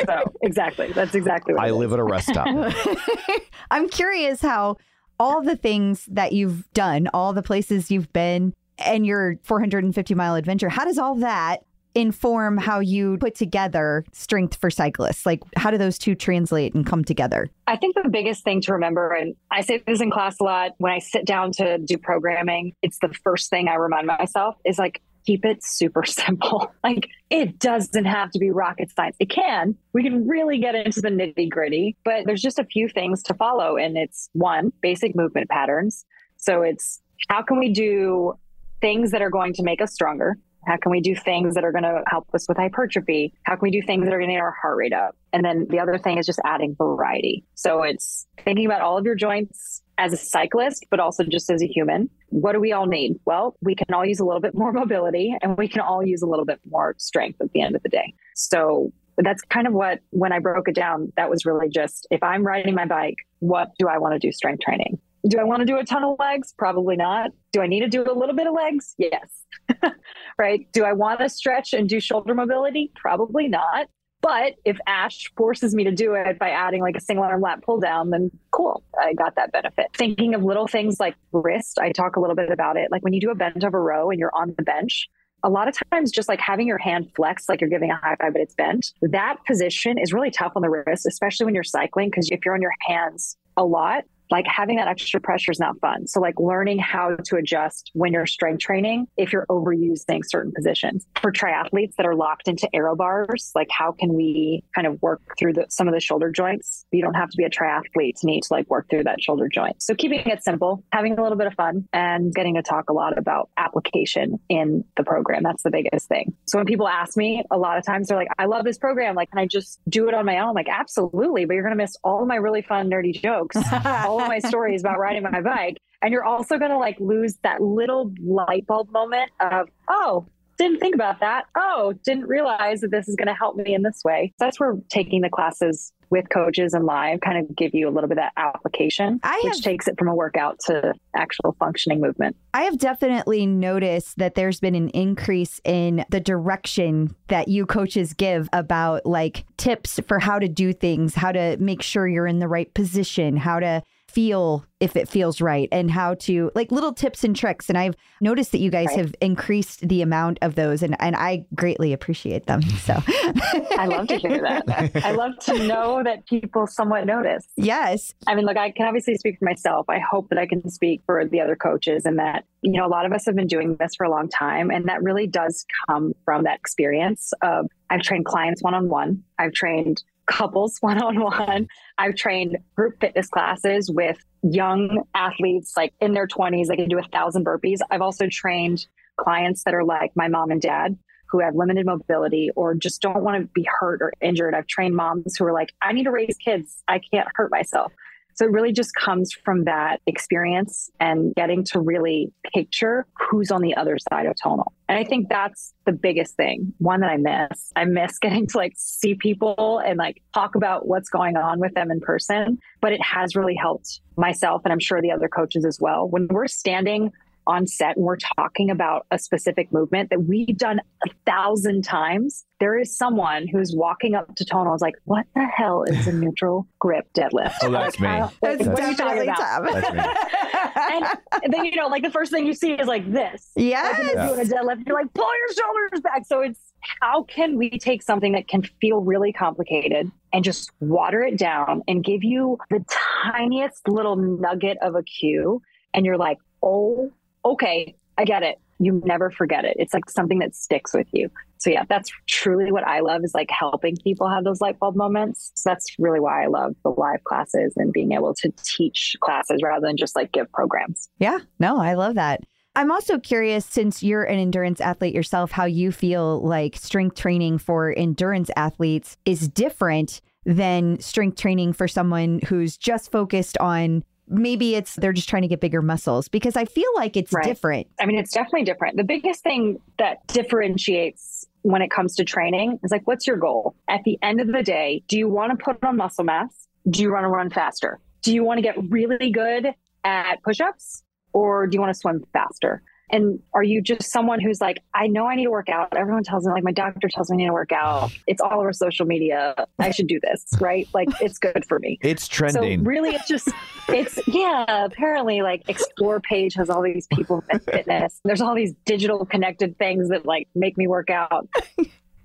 so exactly, that's exactly what I it live is. at a rest stop. I'm curious how all the things that you've done, all the places you've been, and your 450 mile adventure, how does all that inform how you put together strength for cyclists? Like, how do those two translate and come together? I think the biggest thing to remember, and I say this in class a lot, when I sit down to do programming, it's the first thing I remind myself is like, keep it super simple. Like, it doesn't have to be rocket science. It can. We can really get into the nitty gritty, but there's just a few things to follow. And it's one, basic movement patterns. So it's how can we do things that are going to make us stronger? How can we do things that are going to help us with hypertrophy? How can we do things that are going to get our heart rate up? And then the other thing is just adding variety. So it's thinking about all of your joints as a cyclist, but also just as a human. What do we all need? Well, we can all use a little bit more mobility and we can all use a little bit more strength at the end of the day. So that's kind of what, when I broke it down, that was really just if I'm riding my bike, what do I want to do strength training? Do I want to do a ton of legs? Probably not. Do I need to do a little bit of legs? Yes. right. Do I want to stretch and do shoulder mobility? Probably not. But if Ash forces me to do it by adding like a single arm lat pull down, then cool, I got that benefit. Thinking of little things like wrist, I talk a little bit about it. Like when you do a bent over row and you're on the bench, a lot of times just like having your hand flexed like you're giving a high five but it's bent that position is really tough on the wrist especially when you're cycling because if you're on your hands a lot like having that extra pressure is not fun. So like learning how to adjust when you're strength training if you're overusing certain positions. For triathletes that are locked into aero bars, like how can we kind of work through the, some of the shoulder joints? You don't have to be a triathlete to need to like work through that shoulder joint. So keeping it simple, having a little bit of fun and getting to talk a lot about application in the program. That's the biggest thing. So when people ask me a lot of times they're like, I love this program. Like, can I just do it on my own? Like, absolutely. But you're going to miss all my really fun, nerdy jokes. all of my stories about riding my bike. And you're also going to like lose that little light bulb moment of, oh, didn't think about that. Oh, didn't realize that this is going to help me in this way. So that's where taking the classes with coaches and live kind of give you a little bit of that application, I which have- takes it from a workout to actual functioning movement. I have definitely noticed that there's been an increase in the direction that you coaches give about like tips for how to do things, how to make sure you're in the right position, how to feel if it feels right, and how to like little tips and tricks. And I've noticed that you guys Right. have increased the amount of those, and, and I greatly appreciate them. So, I love to hear that. I love to know that people somewhat notice. yes. I mean, look, I can obviously speak for myself. I hope that I can speak for the other coaches and that, you know, a lot of us have been doing this for a long time. And that really does come from that experience of I've trained clients one on one, I've trained couples one on one, I've trained group fitness classes with young athletes like in their 20s, they can do a thousand burpees. I've also trained clients that are like my mom and dad who have limited mobility or just don't want to be hurt or injured. I've trained moms who are like, I need to raise kids. I can't hurt myself. So it really just comes from that experience and getting to really picture who's on the other side of tonal. And I think that's the biggest thing. One that I miss. I miss getting to like see people and like talk about what's going on with them in person. But it has really helped myself and I'm sure the other coaches as well. When we're standing on set and we're talking about a specific movement that we've done a thousand times, there is someone who's walking up to Tonal and is like, what the hell is a neutral grip deadlift? Oh, that's me. That's what are you talking about? That's me. And then, you know, like the first thing you see is like this. Yes. Like, when you're doing a deadlift, you're like, pull your shoulders back. So it's how can we take something that can feel really complicated and just water it down and give you the tiniest little nugget of a cue? And you're like, oh, okay, I get it. You never forget it. It's like something that sticks with you. So yeah, that's truly what I love is like helping people have those light bulb moments. So that's really why I love the live classes and being able to teach classes rather than just like give programs. Yeah, no, I love that. I'm also curious, since you're an endurance athlete yourself, how you feel like strength training for endurance athletes is different than strength training for someone who's just focused on maybe it's they're just trying to get bigger muscles because I feel like it's Right. different. I mean, it's definitely different. The biggest thing that differentiates when it comes to training is like, what's your goal? At the end of the day, do you want to put on muscle mass? Do you want to run faster? Do you want to get really good at push ups or do you want to swim faster? And are you just someone who's like, I know I need to work out. Everyone tells me, like, my doctor tells me I need to work out. It's all over social media. I should do this, right? Like, it's good for me. It's trending. So really, it's just it's yeah. Apparently, like Explore page has all these people in fitness. There's all these digital connected things that like make me work out.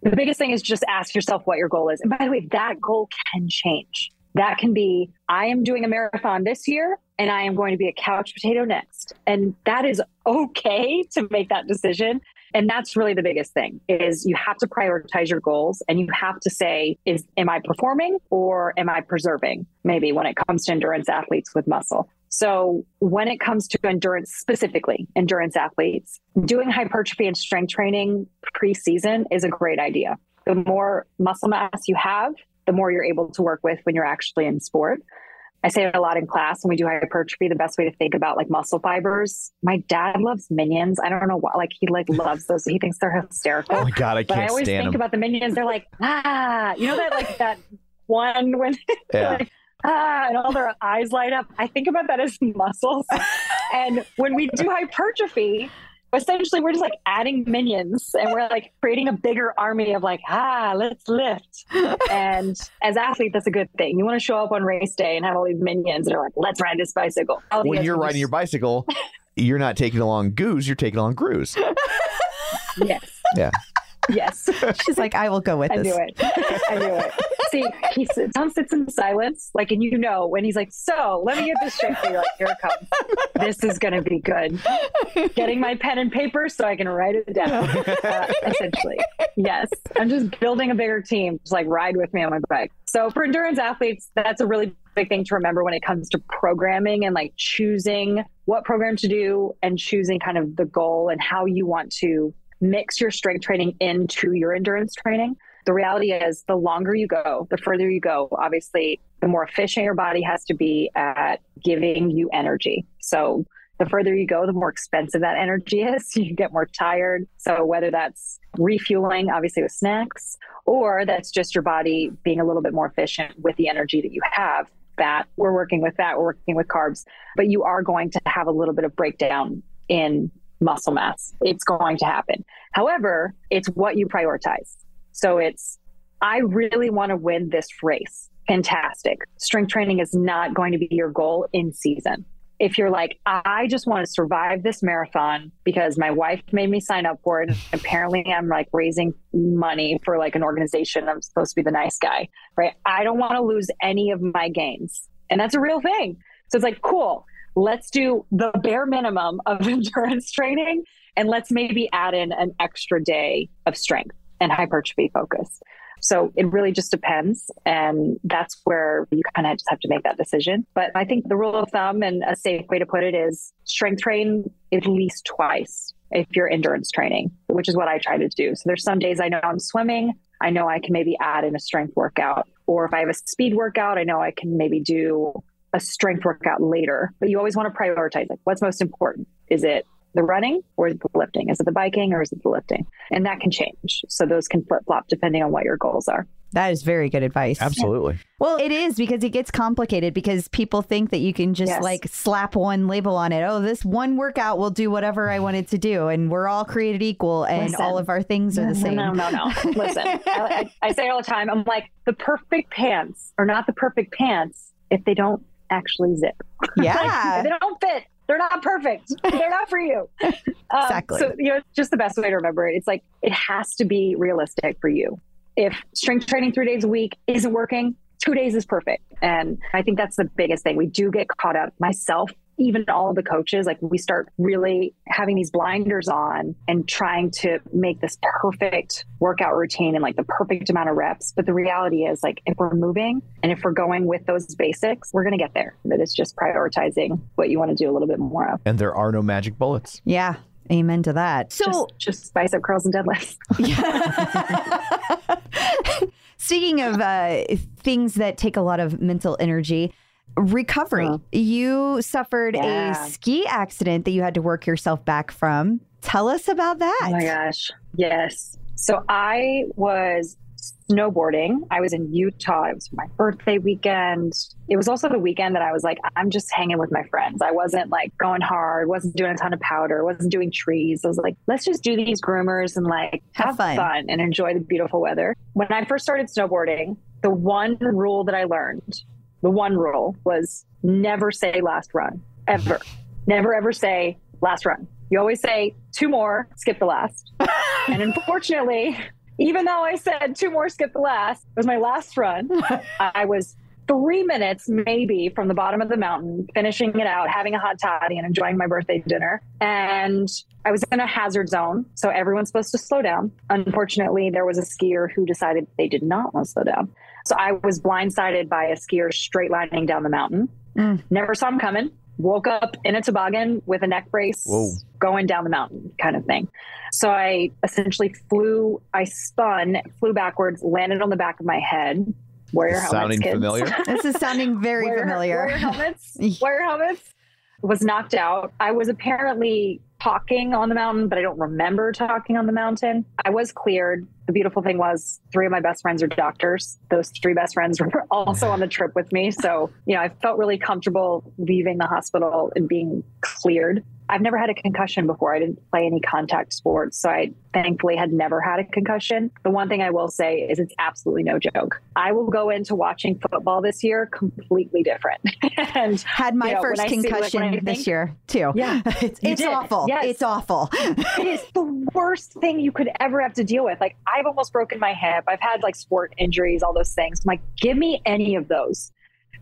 The biggest thing is just ask yourself what your goal is. And by the way, that goal can change. That can be I am doing a marathon this year and I am going to be a couch potato next. And that is okay to make that decision. And that's really the biggest thing is you have to prioritize your goals and you have to say, is am I performing or am I preserving? Maybe when it comes to endurance athletes with muscle. So when it comes to endurance specifically, endurance athletes, doing hypertrophy and strength training pre-season is a great idea. The more muscle mass you have, the more you're able to work with when you're actually in sport. I say it a lot in class when we do hypertrophy. The best way to think about like muscle fibers. My dad loves minions. I don't know why. like he like loves those. He thinks they're hysterical. oh my god, I can't. but I always think them. about the minions. They're like ah, you know that like that one when Yeah. like ah, and all their eyes light up. I think about that as muscles. and when we do hypertrophy, essentially we're just like adding minions and we're like creating a bigger army of like ah, let's lift. and as athletes, that's a good thing. You want to show up on race day and have all these minions and are like, let's ride this bicycle. All when you're riding your bicycle, you're not taking along goose, you're taking along grooves. yes, Yeah. yes. She's like, I will go with I this. I knew it. I knew it. See, he sits, Tom sits in silence, like, and you know when he's like, "So, let me get this straight." You're like, "Here it comes. This is gonna be good." Getting my pen and paper so I can write it down. Uh, essentially, yes. I'm just building a bigger team. Just like ride with me on my bike. So for endurance athletes, that's a really big thing to remember when it comes to programming and like choosing what program to do and choosing kind of the goal and how you want to mix your strength training into your endurance training. The reality is, the longer you go, the further you go, obviously, the more efficient your body has to be at giving you energy. So, the further you go, the more expensive that energy is. You get more tired. So, whether that's refueling, obviously, with snacks, or that's just your body being a little bit more efficient with the energy that you have, that we're working with that, we're working with carbs, but you are going to have a little bit of breakdown in muscle mass. It's going to happen. However, it's what you prioritize. So it's, I really want to win this race. Fantastic. Strength training is not going to be your goal in season. If you're like, I just want to survive this marathon because my wife made me sign up for it. And apparently, I'm like raising money for like an organization. I'm supposed to be the nice guy, right? I don't want to lose any of my gains. And that's a real thing. So it's like, cool, let's do the bare minimum of endurance training and let's maybe add in an extra day of strength and hypertrophy focus. So it really just depends. And that's where you kind of just have to make that decision. But I think the rule of thumb and a safe way to put it is strength train at least twice if you're endurance training, which is what I try to do. So there's some days I know I'm swimming. I know I can maybe add in a strength workout. Or if I have a speed workout, I know I can maybe do a strength workout later. But you always want to prioritize like what's most important. Is it the running or is it the lifting? Is it the biking or is it the lifting? And that can change. So those can flip flop depending on what your goals are. That is very good advice. Absolutely. Well, it is because it gets complicated because people think that you can just Yes. like slap one label on it. Oh, this one workout will do whatever I wanted to do. And we're all created equal and Listen. all of our things are the same. No, no, no. Listen, I, I, I say it all the time. I'm like, the perfect pants are not the perfect pants if they don't actually zip. Yeah. if they don't fit, they're not perfect. They're not for you. Um, Exactly. So, you know, it's just the best way to remember it. It's like, it has to be realistic for you. If strength training three days a week isn't working, two days is perfect. And I think that's the biggest thing. We do get caught up, myself even all the coaches, like we start really having these blinders on and trying to make this perfect workout routine and like the perfect amount of reps. But the reality is, like, if we're moving and if we're going with those basics, we're going to get there. But it's just prioritizing what you want to do a little bit more of. And there are no magic bullets. Yeah. Amen to that. So, Just, just bicep curls and deadlifts. speaking of uh, things that take a lot of mental energy, recovery. Uh, you suffered yeah. a ski accident that you had to work yourself back from. Tell us about that. Oh my gosh. Yes. So I was snowboarding. I was in Utah. It was my birthday weekend. It was also the weekend that I was like, I'm just hanging with my friends. I wasn't like going hard, wasn't doing a ton of powder, wasn't doing trees. I was like, let's just do these groomers and like Have have, fun. fun. and enjoy the beautiful weather. When I first started snowboarding, the one rule that I learned, the one rule was never say last run, ever. never ever say last run. You always say two more, skip the last. and unfortunately, even though I said two more, skip the last, it was my last run. I was three minutes maybe from the bottom of the mountain, finishing it out, having a hot toddy and enjoying my birthday dinner. And I was in a hazard zone. So everyone's supposed to slow down. Unfortunately, there was a skier who decided they did not want to slow down. So I was blindsided by a skier straight lining down the mountain. Mm. Never saw him coming. Woke up in a toboggan with a neck brace Whoa. going down the mountain kind of thing. So I essentially flew, I spun, flew backwards, landed on the back of my head. Wear your helmets, Sounding kids. familiar? This is sounding very Wear- familiar. Wear your helmets. wear your helmets. Was knocked out. I was apparently talking on the mountain, but I don't remember talking on the mountain. I was cleared. The beautiful thing was three of my best friends are doctors. Those three best friends were also on the trip with me. So, you know, I felt really comfortable leaving the hospital and being cleared. I've never had a concussion before. I didn't play any contact sports. So I thankfully had never had a concussion. The one thing I will say is it's absolutely no joke. I will go into watching football this year completely different. and Had my you know, first I see, like, concussion this think- year too. Yeah, it's, it's awful. Yes. It's awful. it is the worst thing you could ever have to deal with. Like I've almost broken my hip. I've had like sport injuries, all those things. I'm like, give me any of those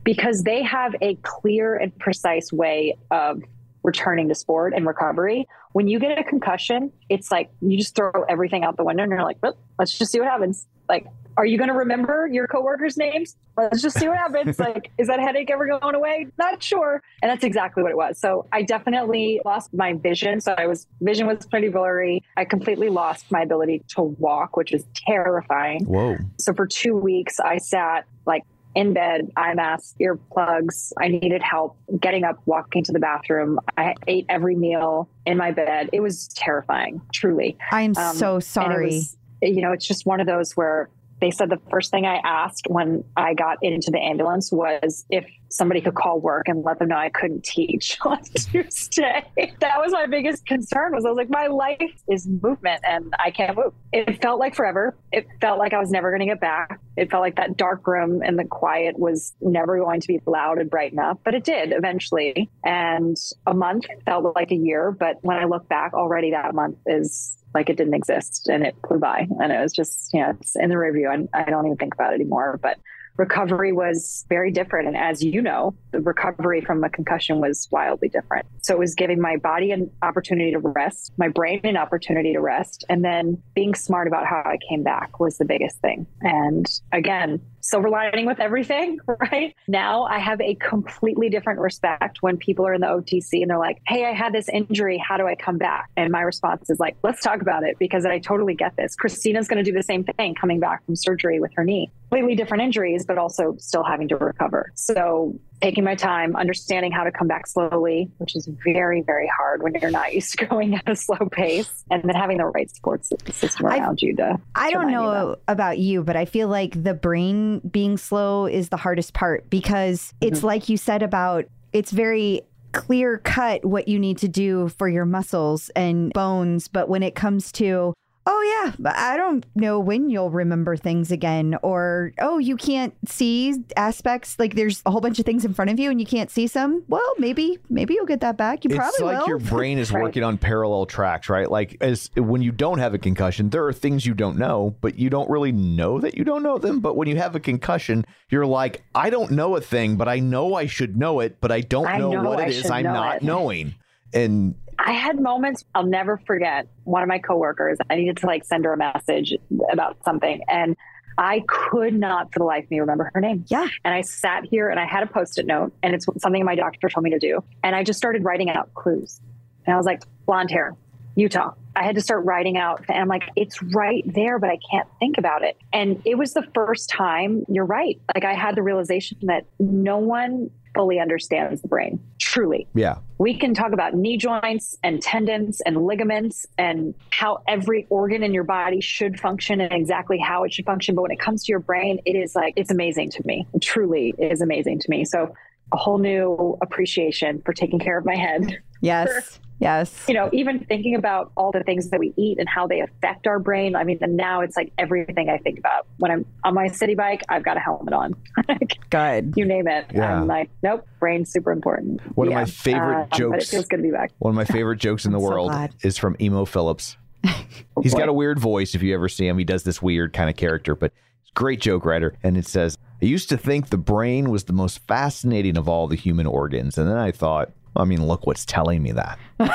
because they have a clear and precise way of returning to sport and recovery. When you get a concussion, it's like you just throw everything out the window and you're like, let's just see what happens. Like, are you going to remember your coworkers' names? Let's just see what happens. like, is that headache ever going away? Not sure. And that's exactly what it was. So I definitely lost my vision. So I was vision was pretty blurry. I completely lost my ability to walk, which was terrifying. Whoa. So for two weeks, I sat like in bed, eye mask, earplugs. I needed help getting up, walking to the bathroom. I ate every meal in my bed. It was terrifying, truly. I'm Um, so sorry. was- you know, it's just one of those where they said the first thing I asked when I got into the ambulance was if somebody could call work and let them know I couldn't teach on Tuesday. That was my biggest concern was I was like, my life is movement and I can't move. It felt like forever. It felt like I was never going to get back. It felt like that dark room and the quiet was never going to be loud and bright enough, but it did eventually. And a month felt like a year. But when I look back already that month is like it didn't exist and it flew by. And it was just you know it's in the review and i don't even think about it anymore. But recovery was very different. And as you know the recovery from a concussion was wildly different. So it was giving my body an opportunity to rest my brain an opportunity to rest. And then being smart about how i came back was the biggest thing. And again silver lining with everything right? Now i have a completely different respect when people are in the otc and they're like hey i had this injury. How do i come back? And my response is like let's talk about it because i totally get this. Christina's going to do the same thing coming back from surgery with her knee completely different injuries but also still having to recover so taking my time understanding how to come back slowly which is very very hard when you're not used to going at a slow pace and then having the right support system I- around you to I to don't remind you know about you, but I feel like the brain being slow is the hardest part because Mm-hmm. it's like you said about it's very clear cut what you need to do for your muscles and bones. But when it comes to oh yeah, but I don't know when you'll remember things again, or oh, you can't see aspects. Like there's a whole bunch of things in front of you and you can't see some. Well, maybe maybe you'll get that back. You it's probably like will. your brain is Right. working on parallel tracks, right? Like as when you don't have a concussion, there are things you don't know, but you don't really know that you don't know them. But when you have a concussion, you're like, I don't know a thing, but I know I should know it, but I don't I know, know what I it is. I'm not it. knowing. And I had moments I'll never forget. One of my coworkers, I needed to like send her a message about something, and I could not for the life of me remember her name. Yeah. And I sat here and I had a post it note, and it's something my doctor told me to do. And I just started writing out clues. And I was like, blonde hair, Utah. I had to start writing out, and I'm like, it's right there, but I can't think about it. And it was the first time, you're right. Like, I had the realization that no one fully understands the brain, truly yeah, we can talk about knee joints and tendons and ligaments and how every organ in your body should function and exactly how it should function. But when it comes to your brain, it is like, it's amazing to me. It truly is amazing to me. So, a whole new appreciation for taking care of my head. yes, yes. You know, even thinking about all the things that we eat and how they affect our brain. I mean, and now it's like everything I think about. When I'm on my Citi Bike, I've got a helmet on. Good. you name it. Yeah. I'm like, nope, brain's super important. One of my Yeah. favorite Um, But it jokes- feels good to be back. one of my favorite jokes in the so world glad. is from Emo Phillips. He's got a weird voice if you ever see him. He does this weird kind of character, but he's a great joke writer. And it says, I used to think the brain was the most fascinating of all the human organs. And then I thought, I mean, look what's telling me that.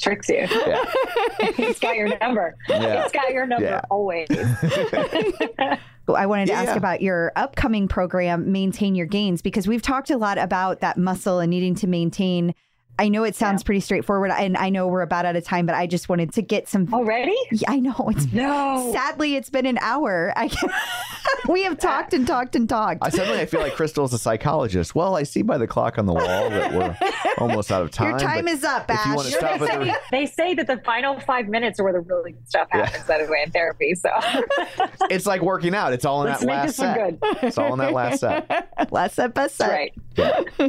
Tricks you. Yeah. it's got your number. Yeah. It's got your number Yeah. always. I wanted to Yeah, ask yeah. about your upcoming program, Maintain Your Gains, because we've talked a lot about that muscle and needing to maintain. I know it sounds pretty straightforward, and I know we're about out of time, but I just wanted to get some. Oh, Already? Yeah, I know it's No. sadly it's been an hour. I we have talked and talked and talked. I suddenly I feel like Crystal's a psychologist. Well, I see by the clock on the wall that we're almost out of time. Your time is up, If you want Ash. to stop at the, They say that the final five minutes are where the really good stuff happens. Yeah. happens anyway in therapy. So it's like working out. It's all in let's that make last this one set. good. It's all in that last set. Last set, best set. Right. Yeah.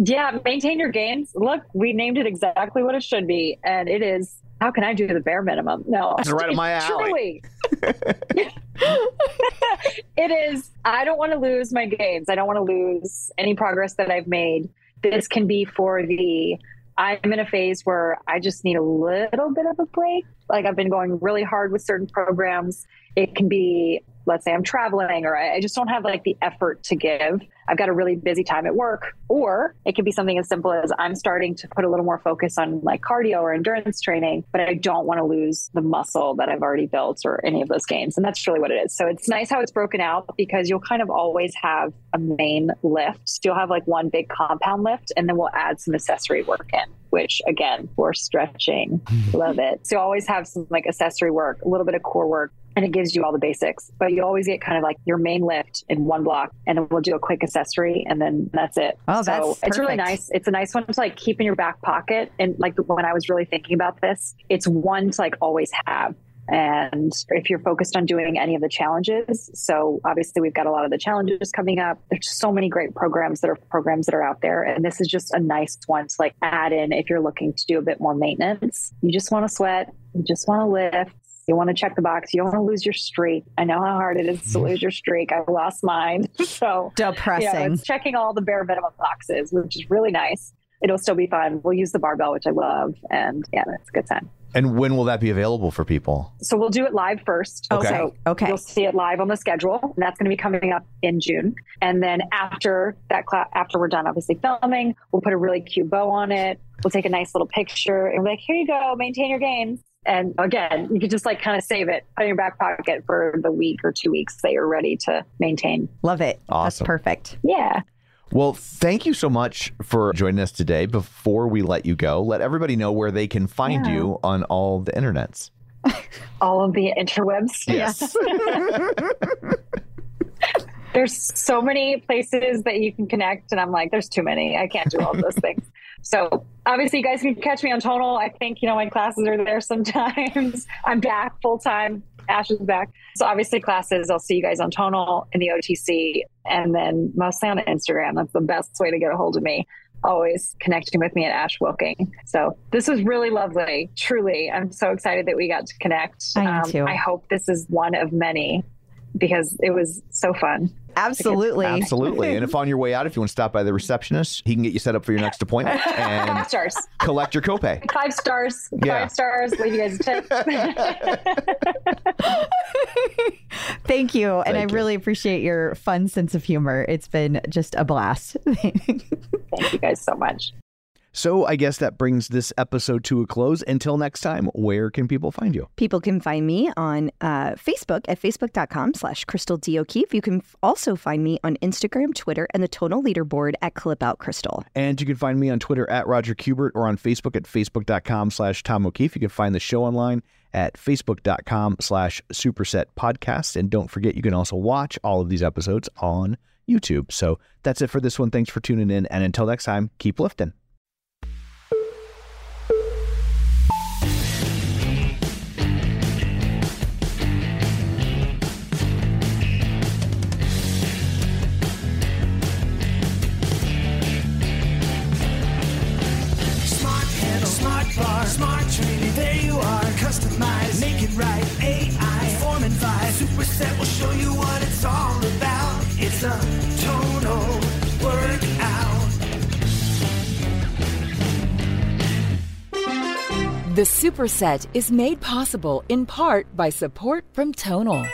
Yeah, maintain your gains. Look, we named it exactly what it should be. And it is how can I do the bare minimum? No. It's right up my alley. Truly. it is. I don't want to lose my gains. I don't want to lose any progress that I've made. This can be for the I'm in a phase where I just need a little bit of a break. Like I've been going really hard with certain programs. It can be, let's say I'm traveling or I I just don't have like the effort to give. I've got a really busy time at work. Or it could be something as simple as I'm starting to put a little more focus on like cardio or endurance training, but I don't want to lose the muscle that I've already built or any of those gains. And that's really what it is. So it's nice how it's broken out because you'll kind of always have a main lift. You'll have like one big compound lift and then we'll add some accessory work in, which again, we're stretching. Love it. So you always have some like accessory work, a little bit of core work, and it gives you all the basics. But you always get kind of like your main lift in one block, and then we'll do a quick accessory, and then that's it. Oh, so that's it's really nice. It's a nice one to like keep in your back pocket. And like when I was really thinking about this, it's one to like always have. And if you're focused on doing any of the challenges, so obviously we've got a lot of the challenges coming up. There's so many great programs that are programs that are out there. And this is just a nice one to like add in if you're looking to do a bit more maintenance. You just want to sweat, you just want to lift. You want to check the box. You don't want to lose your streak. I know how hard it is to lose your streak. I lost mine. So depressing. yeah, Depressing. it's checking all the bare minimum boxes, which is really nice. It'll still be fun. We'll use the barbell, which I love. And yeah, it's a good time. And when will that be available for people? So we'll do it live first. Okay. So Okay. You'll see it live on the schedule. And that's going to be coming up in June. And then after that class, after we're done, obviously filming, we'll put a really cute bow on it. We'll take a nice little picture and be like, here you go, maintain your gains. And again, you could just like kind of save it, put it in your back pocket for the week or two weeks that you're ready to maintain. Love it. Awesome. That's perfect. Yeah. Well, thank you so much for joining us today. Before we let you go, let everybody know where they can find Yeah. you on all the internets. All of the interwebs. Yes. there's so many places that you can connect and i'm like there's too many i can't do all those things so obviously you guys can catch me on tonal i think you know my classes are there sometimes i'm back full time ash is back so obviously classes i'll see you guys on tonal in the otc and then mostly on instagram that's the best way to get a hold of me always connecting with me at Ash Wilking. So this was really lovely. Truly, I'm so excited that we got to connect. Um, I am too. I hope this is one of many because it was so fun. Absolutely. Absolutely. and if on your way out, if you want to stop by the receptionist, he can get you set up for your next appointment and Five stars. collect your copay. Five stars. Yeah. Five stars. Leave you guys a tip. Thank you. and I you. really appreciate your fun sense of humor. It's been just a blast. Thank you guys so much. So I guess that brings this episode to a close. Until next time, where can people find you? People can find me on uh, Facebook at facebook.com slash Crystal D. O'Keefe. You can also find me on Instagram, Twitter, and the Tonal Leaderboard at Clip Out Crystal. And you can find me on Twitter at Roger Kubert or on Facebook at facebook.com slash Tom O'Keefe. You can find the show online at facebook.com slash superset podcast. And don't forget, you can also watch all of these episodes on YouTube. So that's it for this one. Thanks for tuning in. And until next time, keep lifting. The Superset is made possible in part by support from Tonal.